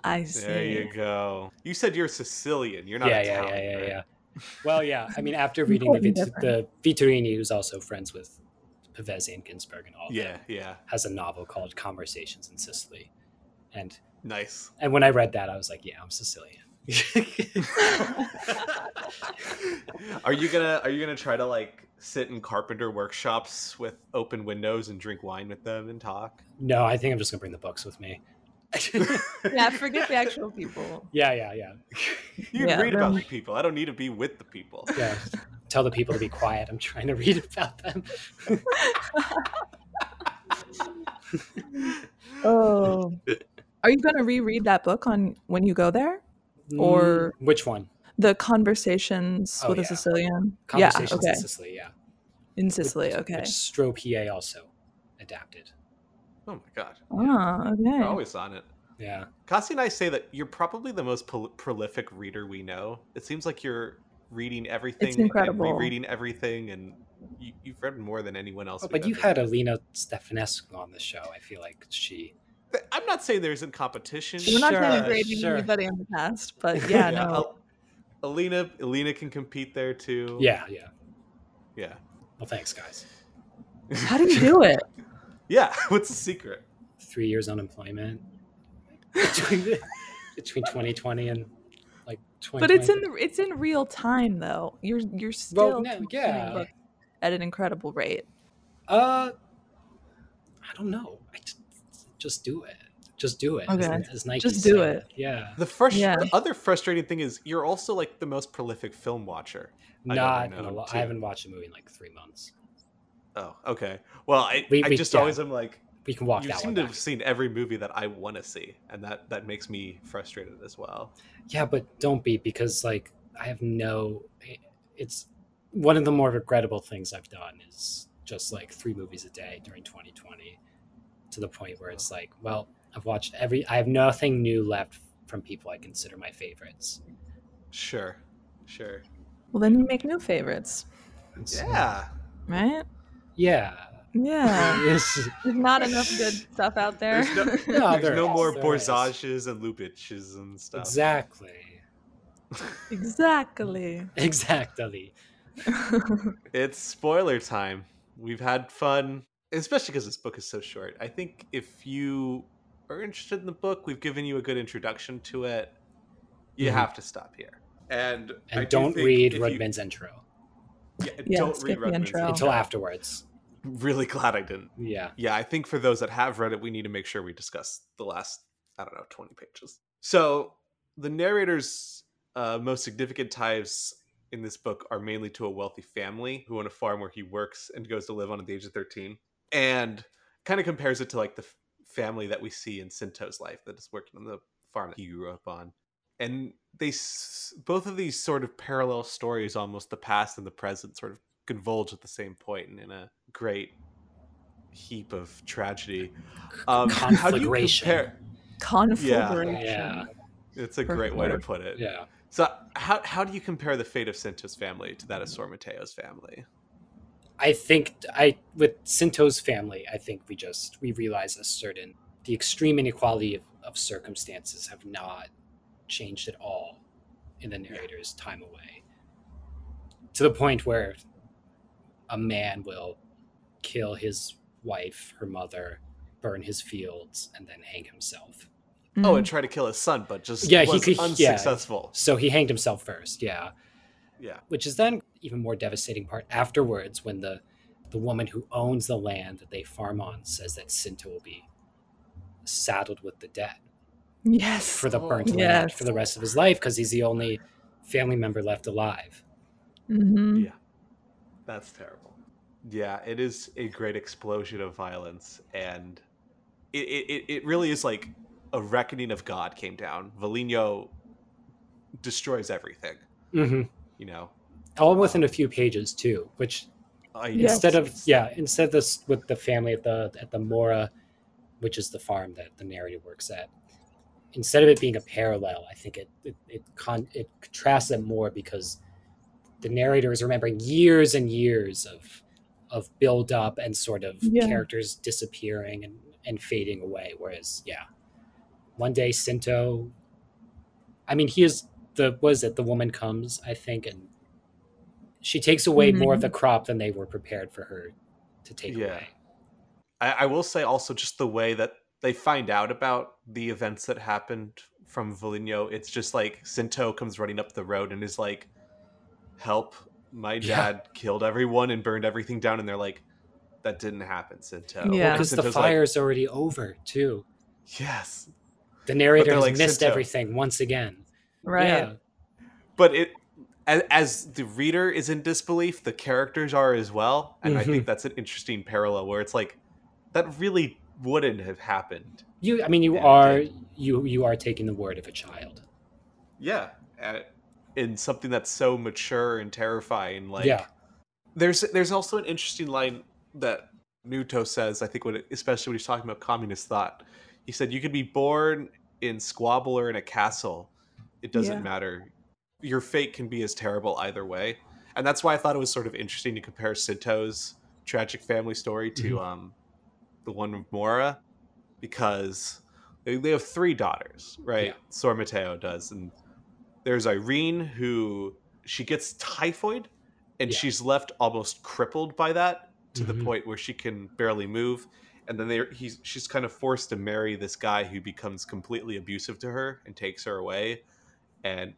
I see. There you go. You said you're Sicilian. You're not yeah, yeah, Italian. yeah, yeah, right? yeah. Well, yeah. I mean, after reading the, Important Vit- the Vittorini, who's also friends with Pavese and Ginzburg and all, Yeah, them, yeah. has a novel called Conversations in Sicily, and Nice. and when I read that, I was like, yeah, I'm Sicilian. are you gonna are you gonna try to like sit in carpenter workshops with open windows and drink wine with them and talk? no, I think I'm just gonna bring the books with me. yeah, forget the actual people. yeah, yeah, yeah, You can Yeah, read about the people. I don't need to be with the people. yeah. Tell the people to be quiet. I'm trying to read about them. Oh, are you going to reread that book on when you go there? Or- Mm, which one? The Conversations Oh, with a. Sicilian. Conversations yeah, okay. in Sicily. Yeah, In Sicily, which, okay. Which Straub-Huillet also adapted. Oh my god. Ah, okay. We're always on it. Yeah. Kasia and I say that you're probably the most prol- prolific reader we know. It seems like you're reading everything it's incredible. and rereading everything, and you, you've read more than anyone else. Oh, but you ever- had Alina Stefanescu on the show. I feel like she. I'm not saying there isn't competition. We're not Sure, denigrating sure. anybody in the past, but yeah, no. Alina, Alina can compete there too. Yeah, yeah. yeah, Well, thanks, guys. How do you do it? yeah. What's the secret? Three years unemployment between, between 2020 and like 20. But it's in the it's in real time though. You're you're still no, consuming yeah. at an incredible rate. Uh, I don't know. I just, just do it. Just do it. Okay. As, Nike Just do said. it. Yeah. The first, Yeah. the other frustrating thing is you're also like the most prolific film watcher. Not. ever in a known. I haven't watched a movie in like three months. Oh, okay. Well, I, We- I we- just yeah. always am like, We can walk you that seem one to back. have seen every movie that I want to see, and that that makes me frustrated as well. Yeah, but don't be because like I have no. It's one of the more regrettable things I've done is just like three movies a day during 2020, to the point where it's like, well, I've watched every. I have nothing new left from people I consider my favorites. Sure, sure. Well, then you make new favorites, It's- Yeah. right? Yeah. Yeah. It's- There's not enough good stuff out there. There's no, No, there's there no is, more there is. Borzages and Lubitsches and stuff. exactly. exactly. Exactly. It's spoiler time. We've had fun, especially because this book is so short. I think if you are interested in the book, we've given you a good introduction to it. You Mhm. have to stop here. And And I do don't think read if you- Rudman's intro Yeah, Yeah, don't skip read the Rudman's intro. intro. until afterwards. Really glad I didn't. Yeah. Yeah, I think for those that have read it, we need to make sure we discuss the last, I don't know, 20 pages. So the narrator's uh, most significant ties in this book are mainly to a wealthy family who own a farm where he works and goes to live on at the age of 13. And kind of compares it to like the f- family that we see in Sinto's life that is working on the farm that he grew up on. And they s- both of these sort of parallel stories, almost the past and the present, sort of converge at the same point and in a great heap of tragedy. Um, how do you Conflagration. compare? Conflagration. Yeah. It's a For great way to put it. Yeah. So, how how do you compare the fate of Sinto's family to that of Sor Matteo's family? I think I with Sinto's family, I think we just we realize a certain the extreme inequality of of circumstances have not changed at all in the narrator's time away. To the point where a man will kill his wife, her mother, burn his fields, and then hang himself. Oh, Mm. and try to kill his son, but just Yeah, he was could- yeah. unsuccessful. So he hanged himself first, yeah. Yeah. Which is then even more devastating part afterwards when the the woman who owns the land that they farm on says that Sinto will be saddled with the debt yes. for the Oh. burnt land Yes. for the rest of his life because he's the only family member left alive. Mm-hmm. Yeah. That's terrible. Yeah, it is a great explosion of violence, and it, it, it- it really is like a reckoning of God came down. Valino destroys everything, hmm you know. All within a few pages too, which I, Yes. instead of yeah, instead of this with the family at the at the Mora, which is the farm that the narrator works at. Instead of it being a parallel, I think it it it, con- it contrasts it more because the narrator is remembering years and years of of build up and sort of Yeah. characters disappearing and, and fading away. Whereas, yeah, one day Sinto, I mean, he is the was it the woman comes, I think, and she takes away mm-hmm. more of the crop than they were prepared for her to take Yeah. away. I, I will say also just the way that they find out about the events that happened from Valino. It's just like Sinto comes running up the road and is like, "Help! My Yeah. dad killed everyone and burned everything down," and they're like, "That didn't happen, Sinto." Yeah. Because the Sinto's like, fire's already over too. yes, The narrator has like, missed Sinto. everything once again. Right. Yeah. but it as, as the reader is in disbelief the characters are as well and i Mm-hmm. think that's an interesting parallel where it's like that really wouldn't have happened You, I mean, you Yeah, are you you are taking the word of a child. yeah uh, in something that's so mature and terrifying like yeah. there's there's also an interesting line that Nuto says, I think, when especially when he's talking about communist thought, he said, "You could be born in squabble or in a castle. It doesn't Yeah. matter. Your fate can be as terrible either way." And that's why I thought it was sort of interesting to compare Sinto's tragic family story to Mhm. um, the one of Mora, because they, they have three daughters, right? Yeah. Sor Matteo does, and there's Irene who she gets typhoid and Yeah. she's left almost crippled by that to Mhm. the point where she can barely move and then they he's she's kind of forced to marry this guy who becomes completely abusive to her and takes her away and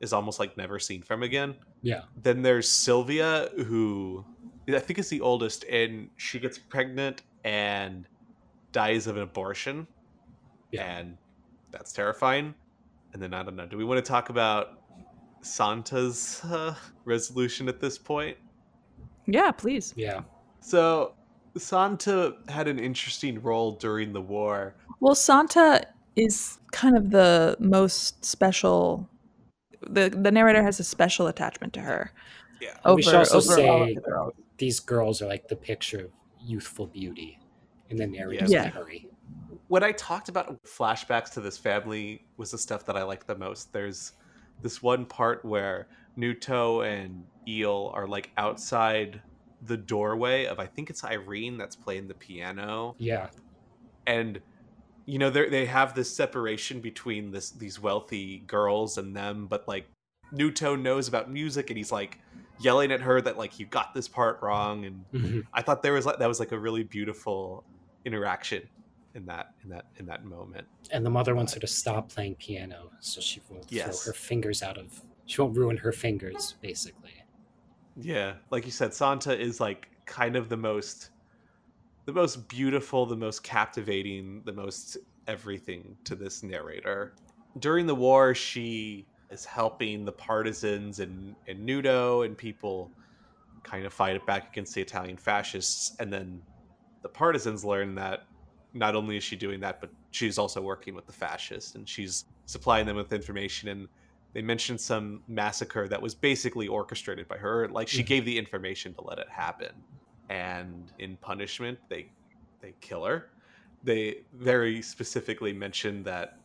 is almost like never seen from again Yeah. then there's Sylvia who I think is the oldest and she gets pregnant and dies of an abortion Yeah. and that's terrifying and then I don't know do we want to talk about Santa's uh, resolution at this point Yeah, please. Yeah. so Santa had an interesting role during the war. Well, Santa is kind of the most special. The the narrator has a special attachment to her. Yeah. Over, we should also over say the girls. these girls are like the picture of youthful beauty in the narrator's Yeah. memory. When I talked about flashbacks to this family was the stuff that I liked the most. There's this one part where Nuto and Eel are like outside the doorway of I think it's Irene that's playing the piano. Yeah. and you know they they have this separation between this these wealthy girls and them but like Nuto knows about music and he's like yelling at her that like you got this part wrong and Mhm. I thought there was like that was like a really beautiful interaction in that in that in that moment. And the mother wants her to stop playing piano so she won't Yes. throw her fingers out of she won't ruin her fingers, basically. Yeah, like you said Santa is like kind of the most the most beautiful, the most captivating, the most everything to this narrator. During the war, she is helping the partisans and and Nuto and people kind of fight it back against the Italian fascists, and then the partisans learn that not only is she doing that, but she's also working with the fascists, and she's supplying them with information. And they mentioned some massacre that was basically orchestrated by her. Like she gave the information to let it happen, and in punishment, they they kill her. They very specifically mentioned that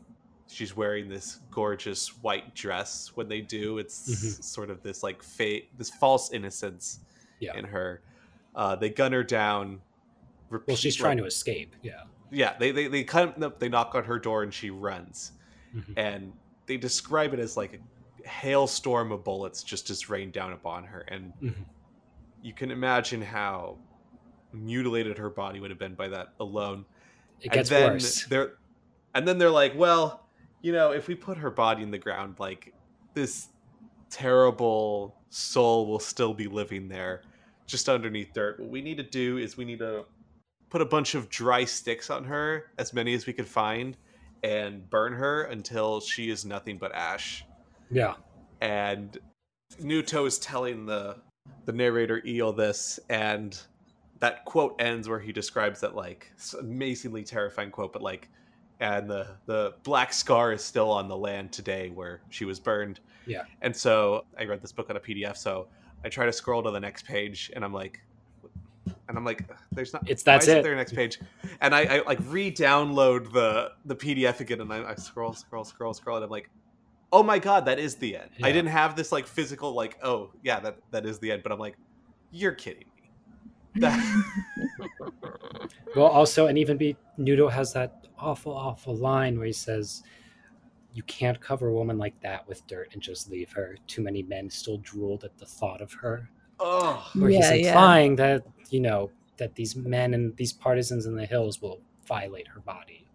she's wearing this gorgeous white dress when they do. It's Mhm. sort of this like fate, this false innocence Yeah. in her. Uh, they gun her down. Well, repeat- she's like- trying to escape. Yeah. yeah, they they they come up, they knock on her door, and she runs, Mhm. and they describe it as like a hailstorm of bullets just just rained down upon her, and Mhm. you can imagine how mutilated her body would have been by that alone. It gets and then worse. They're, and then they're like, well, you know, if we put her body in the ground, like this terrible soul will still be living there, just underneath dirt. What we need to do is we need to put a bunch of dry sticks on her, as many as we could find, and burn her until she is nothing but ash. Yeah. And Nuto is telling the the narrator Eel this, and that quote ends where he describes that like amazingly terrifying quote, but like, and the the black scar is still on the land today where she was burned. Yeah. And so I read this book on a PDF, so I try to scroll to the next page, and I'm like, and I'm like, there's not. It's that's it. There next page, and I, I like re-download the the PDF again, and I, I scroll, scroll, scroll, scroll, and I'm like, oh my god, that is the end. I didn't have this like physical like, oh yeah, that that is the end, but I'm like, you're kidding me. That- Well, also, and even be Nuto has that awful, awful line where he says, "You can't cover a woman like that with dirt and just leave her." Too many men still drooled at the thought of her. oh, Where Yeah, he's yeah. implying that you know that these men and these partisans in the hills will violate her body,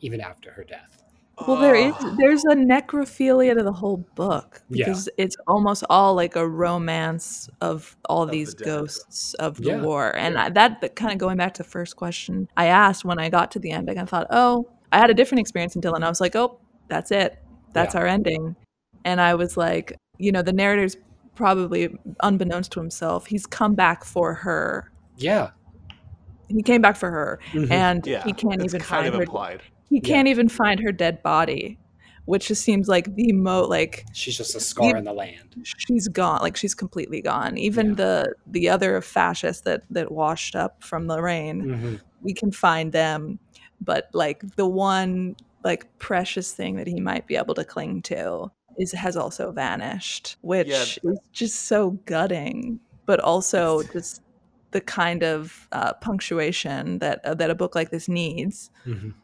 even after her death. Well, there is there's a necrophilia to the whole book Yeah. because it's almost all like a romance of all Of these dead. ghosts of the Yeah. war, and I, that, kind of going back to the first question I asked when I got to the ending, I thought, oh, I had a different experience in and I was like, oh, that's it, that's Yeah. our ending, and I was like, you know, the narrator's probably unbeknownst to himself, he's come back for her. Yeah. He came back for her, Mhm. and yeah, he can't even kind find of her. implied. He Yeah. can't even find her dead body, which just seems like the mo like She's just a scar You- in the land. she's gone, like she's completely gone. Even Yeah. the the other fascists that that washed up from the rain, Mhm. we can find them, but like the one like precious thing that he might be able to cling to is has also vanished, which is just so gutting, but also just the kind of uh, punctuation that uh, that a book like this needs. Mhm.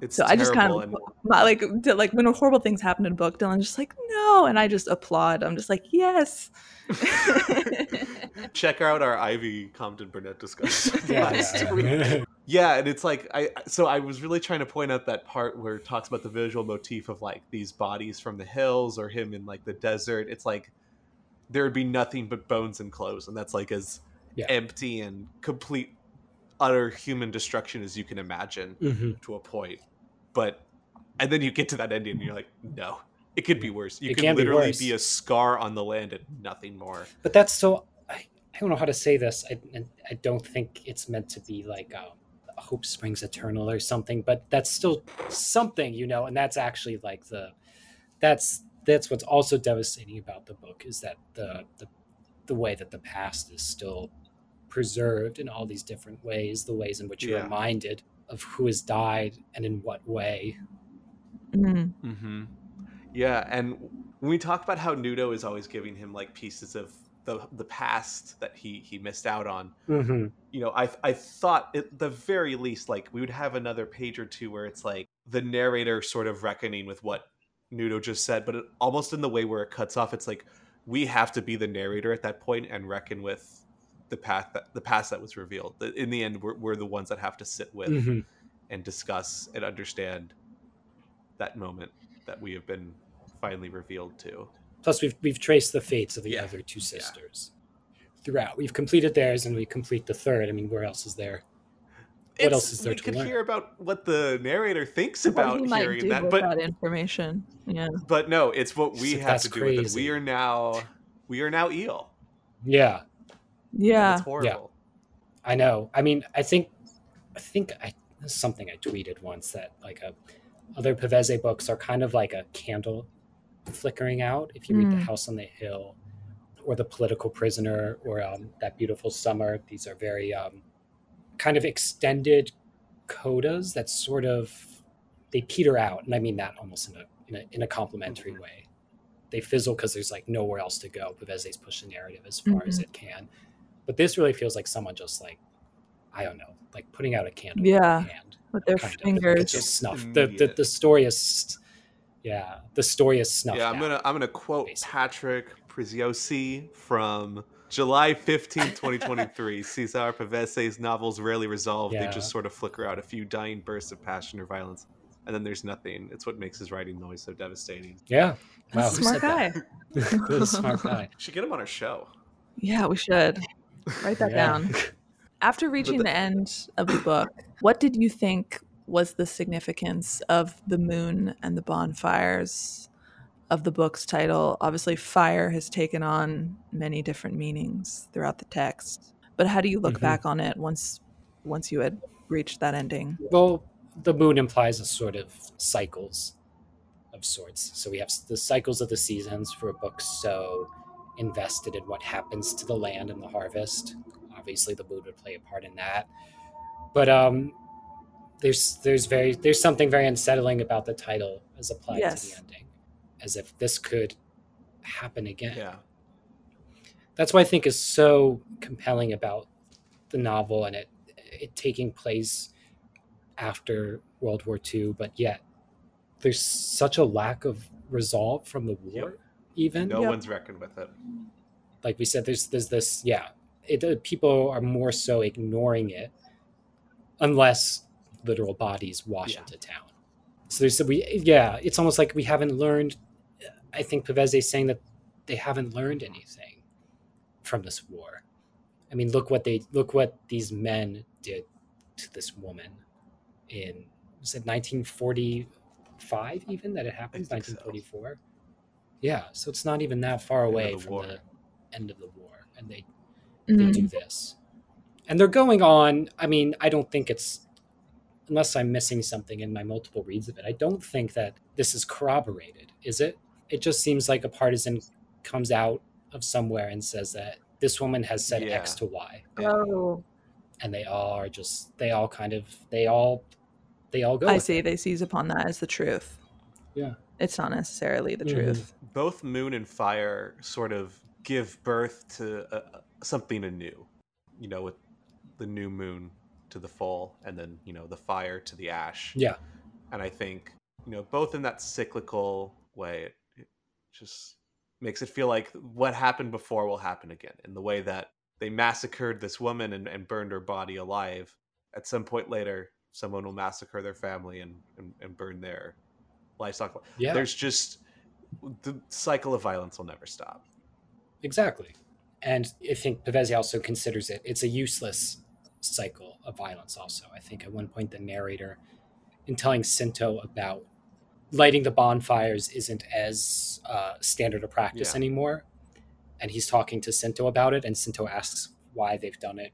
It's So I just kind terrible, of my, like like when horrible things happen in a book, Dylan's just like no, and I just applaud. I'm just like yes. check out our Ivy Compton Burnett discussion Yeah, last week. Yeah, and it's like I so I was really trying to point out that part where it talks about the visual motif of like these bodies from the hills or him in like the desert. It's like there would be nothing but bones and clothes, and that's like as Yeah. empty and complete utter human destruction as you can imagine Mhm. to a point. But and then you get to that ending and you're like, no. It could be worse. You It could can be literally worse. be a scar on the land and nothing more. But that's so. I, I don't know how to say this. I, and I don't think it's meant to be like a, hope springs eternal or something. But that's still something, you know. And that's actually like the. That's that's what's also devastating about the book is that the the the way that the past is still preserved in all these different ways. The ways in which you're Yeah. reminded of who has died and in what way. Mm. Mm-hmm. Yeah, and when we talk about how Nuto is always giving him like pieces of the the past that he he missed out on, Mm-hmm. you know, I I thought at the very least like we would have another page or two where it's like the narrator sort of reckoning with what Nuto just said, but it, almost in the way where it cuts off, it's like we have to be the narrator at that point and reckon with the path that the past that was revealed. The- In the end, we're, we're the ones that have to sit with Mm-hmm. and discuss and understand that moment that we have been finally revealed to. Plus, we've we've traced the fates of the Yeah. other two sisters throughout. We've completed theirs, and we complete the third. I mean, where else is there? What It's- else is there we to could learn? hear about what the narrator thinks What about he might hearing do that, but that information. Yeah. but no, it's what we have to do with it. We are now we are now eel. Yeah, Yeah. It's horrible. Yeah. I know. I mean, I think, I think I something I tweeted once that like a other Pavese books are kind of like a candle flickering out. If you read Mm. The House on the Hill, or The Political Prisoner, or um, That Beautiful Summer, these are very um, kind of extended codas that sort of they peter out, and I mean that almost in a in a, in a complimentary way. They fizzle because there's like nowhere else to go. Pavese's pushed the narrative as far as Mhm. it can, but this really feels like someone just like I don't know, like putting out a candle Yeah, in my hand. with their kind of. fingers. It's just snuff. Mm, the, the the story is, yeah, the story is snuffed. Yeah, I'm gonna I'm gonna quote basically. Patrick Preziosi from July 15, 2023. Cesare Pavese's novels rarely resolve. They just sort of flicker out a few dying bursts of passion or violence. And then there's nothing. It's what makes his writing noise so devastating. Yeah, wow, That's a who smart guy. that? Smart guy. Should get him on our show. Yeah, we should write that Yeah. down. After reaching the- the end of the book, what did you think was the significance of the moon and the bonfires of the book's title? Obviously, fire has taken on many different meanings throughout the text. But how do you look Mhm. back on it once once you had reached that ending? Well, the moon implies a sort of cycles of sorts. So we have the cycles of the seasons for a book so invested in what happens to the land and the harvest. Obviously, the moon would play a part in that. But um, there's there's very there's something very unsettling about the title as applied to the ending, as if this could happen again Yeah. that's what I think is so compelling about the novel and it it taking place after World War II, but yet there's such a lack of resolve from the war. Yep. Even No Yep. one's reckoned with it. like we said, there's there's this yeah. It uh, people are more so ignoring it, unless literal bodies wash Yeah. into town. So there's we yeah. It's almost like we haven't learned. I think Pavese is saying that they haven't learned anything from this war. I mean, look what they look what these men did to this woman in was it 1945 even that it happened 1944 so. 1944. Yeah, so it's not even that far away the from war. the end of the war, and they they Mm. do this, and they're going on. I mean, I don't think it's unless I'm missing something in my multiple reads of it. I don't think that this is corroborated, is it? It just seems like a partisan comes out of somewhere and says that this woman has said Yeah. X to Y, Yeah. Oh, and they all are just they all kind of they all they all go. I with see. it. They seize upon that as the truth. Yeah. It's not necessarily the Mhm. truth. Both moon and fire sort of give birth to uh, something anew. You know, with the new moon to the full, and then you know the fire to the ash. Yeah, and I think you know both in that cyclical way, it, it just makes it feel like what happened before will happen again. In the way that they massacred this woman and, and burned her body alive, at some point later, someone will massacre their family and and, and burn their livestock. yeah, There's just the cycle of violence will never stop. exactly. And I think Pavese also considers it it's a useless cycle of violence. Also, I think at one point the narrator, in telling Sinto about lighting the bonfires, isn't as uh, standard of practice Yeah. anymore, and he's talking to Sinto about it, and Sinto asks why they've done it,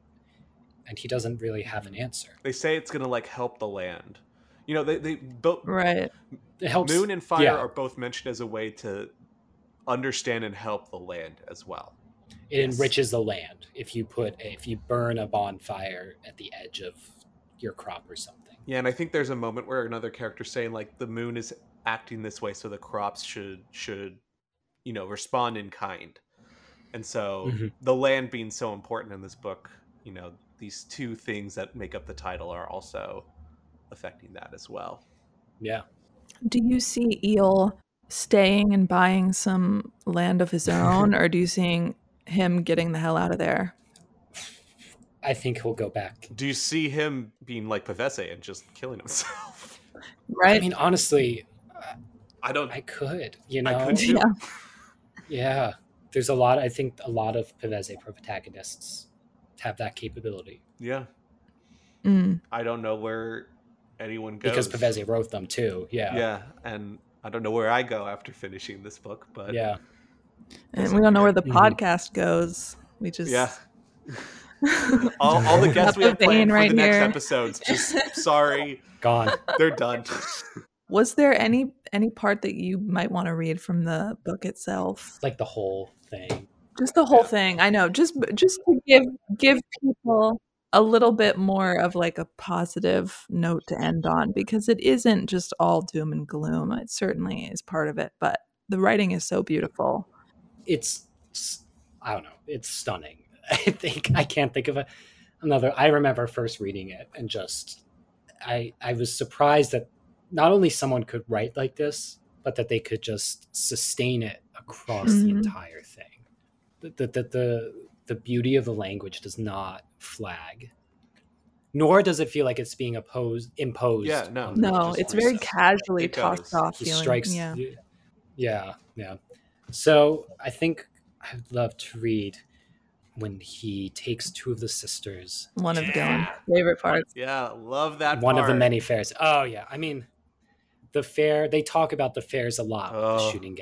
and he doesn't really have an answer. They say it's gonna like help the land. You know, they they both Right. It helps. moon and fire yeah. are both mentioned as a way to understand and help the land as well. it Yes. enriches the land if you put if you burn a bonfire at the edge of your crop or something. Yeah, and I think there's a moment where another character's saying like the moon is acting this way, so the crops should should you know respond in kind. And so Mhm. the land being so important in this book, you know, these two things that make up the title are also affecting that as well. Yeah. Do you see Eel staying and buying some land of his own, or do you see him getting the hell out of there? I think he'll go back. Do you see him being like Pavese and just killing himself? Right? I mean, honestly, I don't. I could, you know, I could too. Yeah. yeah. There's a lot. I think a lot of Pavese protagonists have that capability Yeah, Mm. I don't know where anyone goes because Pavese wrote them too. Yeah. Yeah, and I don't know where I go after finishing this book, but Yeah. And we don't know where the Mhm. podcast goes. We just yeah. all, all the guests we have the planned vein for right the next episodes, just sorry, Gone. they're done. Was there any any part that you might want to read from the book itself? like the whole thing. Just the whole Yeah. thing. I know. Just just to give give people a little bit more of like a positive note to end on because it isn't just all doom and gloom. It certainly is part of it, but the writing is so beautiful. It's, I don't know. It's stunning. I think I can't think of a another I remember first reading it and just I I was surprised that not only someone could write like this, but that they could just sustain it across the Mhm. entire thing. The the, the the the beauty of the language does not flag. Nor does it feel like it's being opposed imposed. Yeah, no. No, it's very It casually does. tossed off. He feeling. strikes Yeah. yeah yeah so i think i'd love to read when he takes two of the sisters One of Yeah. Dylan's favorite parts. Yeah, love that. one of the many fairs oh yeah i mean the fair they talk about the fairs a lot with the Oh. shooting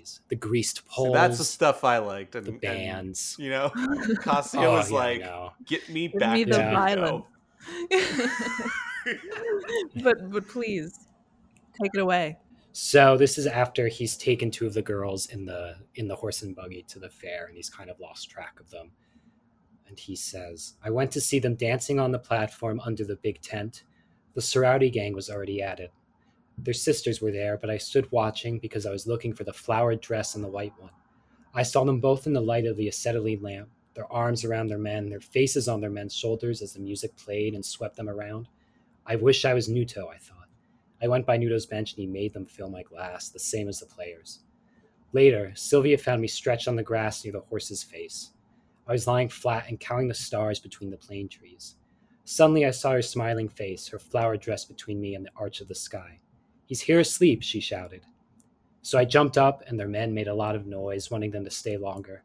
galleries the greased See, poles that's the stuff I liked. And, the and, bands you know, Cassio Oh, was yeah, like, "Get me Give back me to the Yeah. violence. But but please take it away. so this is after he's taken two of the girls in the in the horse and buggy to the fair and he's kind of lost track of them and he says i went to see them dancing on the platform under the big tent the sorority gang was already at it their sisters were there but i stood watching because i was looking for the flowered dress and the white one i saw them both in the light of the acetylene lamp their arms around their men their faces on their men's shoulders as the music played and swept them around i wish i was nuto i thought I went by Nuto's bench and he made them fill my glass, the same as the players. Later, Sylvia found me stretched on the grass near the horse's face. I was lying flat and counting the stars between the plane trees. Suddenly, I saw her smiling face, her flower dress between me and the arch of the sky. He's here asleep, she shouted. So I jumped up, and their men made a lot of noise, wanting them to stay longer.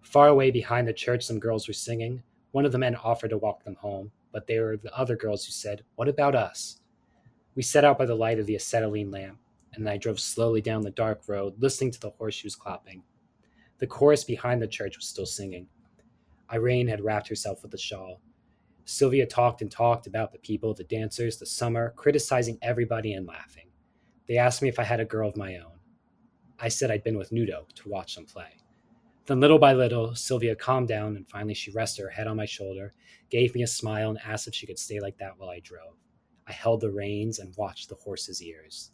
Far away behind the church, some girls were singing. One of the men offered to walk them home, but they were the other girls who said, What about us? We set out by the light of the acetylene lamp, and I drove slowly down the dark road, listening to the horseshoes clapping. The chorus behind the church was still singing. Irene had wrapped herself with a shawl. Sylvia talked and talked about the people, the dancers, the summer, criticizing everybody and laughing. They asked me if I had a girl of my own. I said I'd been with Nuto to watch them play. Then, little by little, Sylvia calmed down, and finally she rested her head on my shoulder, gave me a smile, and asked if she could stay like that while I drove. I held the reins and watched the horse's ears.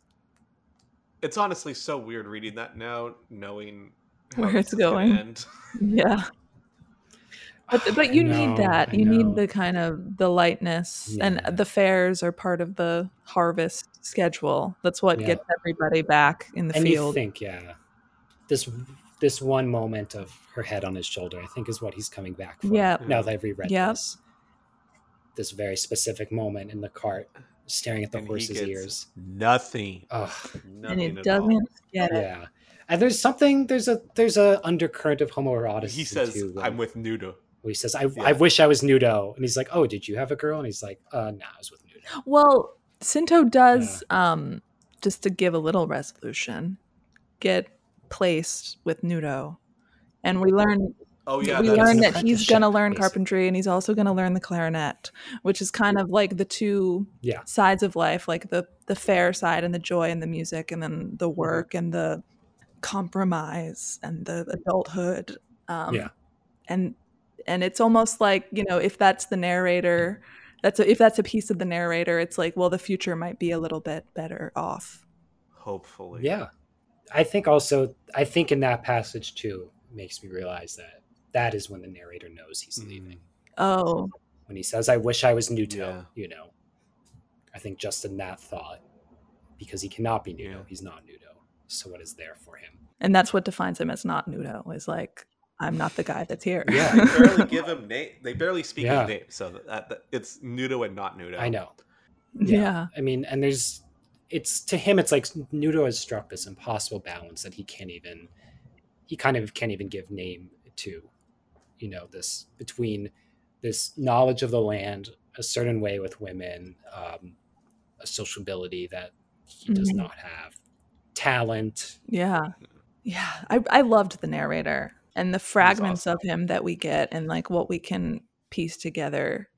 it's honestly so weird reading that now, knowing how Where it's gonna going. end. Yeah. But but you know, need that. I You know. need the kind of the lightness Yeah. and the fairs are part of the harvest schedule. That's what Yeah. gets everybody back in the and you field. think, yeah, this this one moment of her head on his shoulder, I think, is what he's coming back for. Yeah. Now that I've reread Yep. this, this very specific moment in the cart, staring at the And he horse's gets ears. Nothing. Ugh, Nothing and it doesn't get it. yeah. And there's something there's a there's a undercurrent of homoeroticism He says, too, when- "I'm with Nuto." Where he says, I, Yeah. I wish I was Nuto. And he's like, Oh, did you have a girl? And he's like, Uh, nah, I was with Nuto. Well, Cinto does um just to give a little resolution, get placed with Nuto. And we learn Oh yeah, we learn that he's going to learn basically. carpentry and he's also going to learn the clarinet, which is kind of like the two Yeah. sides of life, like the the fair side and the joy and the music, and then the Mm-hmm. work and the compromise and the adulthood. Um, Yeah. and and it's almost like you know if that's the narrator, that's a, if that's a piece of the narrator, it's like well the future might be a little bit better off. hopefully. Yeah. I think also, I think in that passage too, makes me realize that that is when the narrator knows he's Mm. leaving. Oh, When he says, I wish I was Nuto, Yeah. you know. I think just in that thought, because he cannot be Nuto, Yeah. he's not Nuto. So what is there for him? and that's what defines him as not Nuto is like I'm not the guy that's here. Yeah. They barely give him name. They barely speak Yeah. his name, so that, that it's Nuto and not Nuto. I know. yeah. I mean, and there's, it's to him, it's like Nuto has struck this impossible balance that he can't even, he kind of can't even give name to, you know, this between this knowledge of the land, a certain way with women, um, a sociability that he does Mhm. not have, talent. Yeah. Yeah. I, I loved the narrator and the fragments of him that we get and like what we can piece together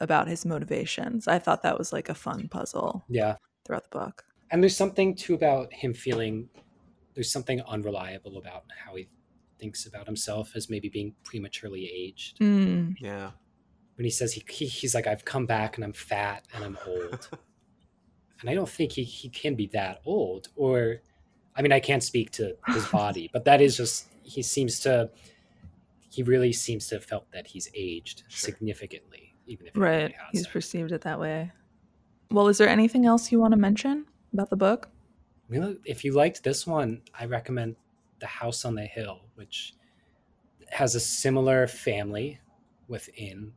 about his motivations. I thought that was like a fun puzzle Yeah. throughout the book. And there's something too about him feeling, there's something unreliable about how he thinks about himself as maybe being prematurely aged. Mm. Yeah. when he says he, he he's like I've come back and I'm fat and I'm old. and I don't think he, he can be that old or I mean I can't speak to his body, but that is just he seems to he really seems to have felt that he's aged Sure. significantly even if he Right. really He's hasn't. perceived it that way. Well, is there anything else you want to mention about the book? If you liked this one, I recommend The House on the Hill, which has a similar family within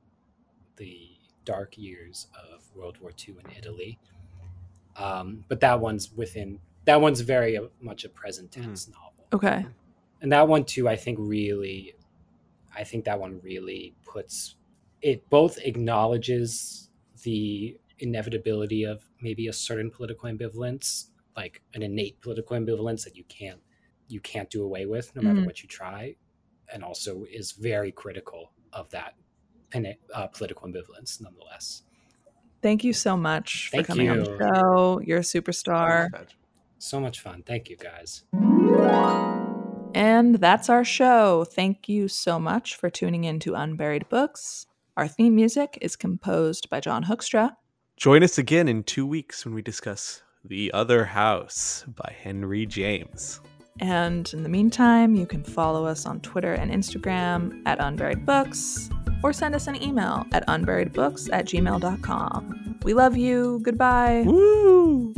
the dark years of World War II in Italy. Um, but that one's within that one's very uh, much a present tense novel. Okay. And that one too, I think really, I think that one really puts it both acknowledges the inevitability of maybe a certain political ambivalence, like an innate political ambivalence that you can't you can't do away with no matter Mhm. what you try, and also is very critical of that uh, political ambivalence nonetheless. Thank you so much for Thank coming on the show. You're a superstar. So much fun. Thank you guys. And that's our show. Thank you so much for tuning in to Unburied Books. Our theme music is composed by John Hoekstra. Join us again in two weeks when we discuss The Other House by Henry James. And in the meantime, you can follow us on Twitter and Instagram at Unburied Books or send us an email at unburiedbooks at gmail.com. We love you. Goodbye. Woo!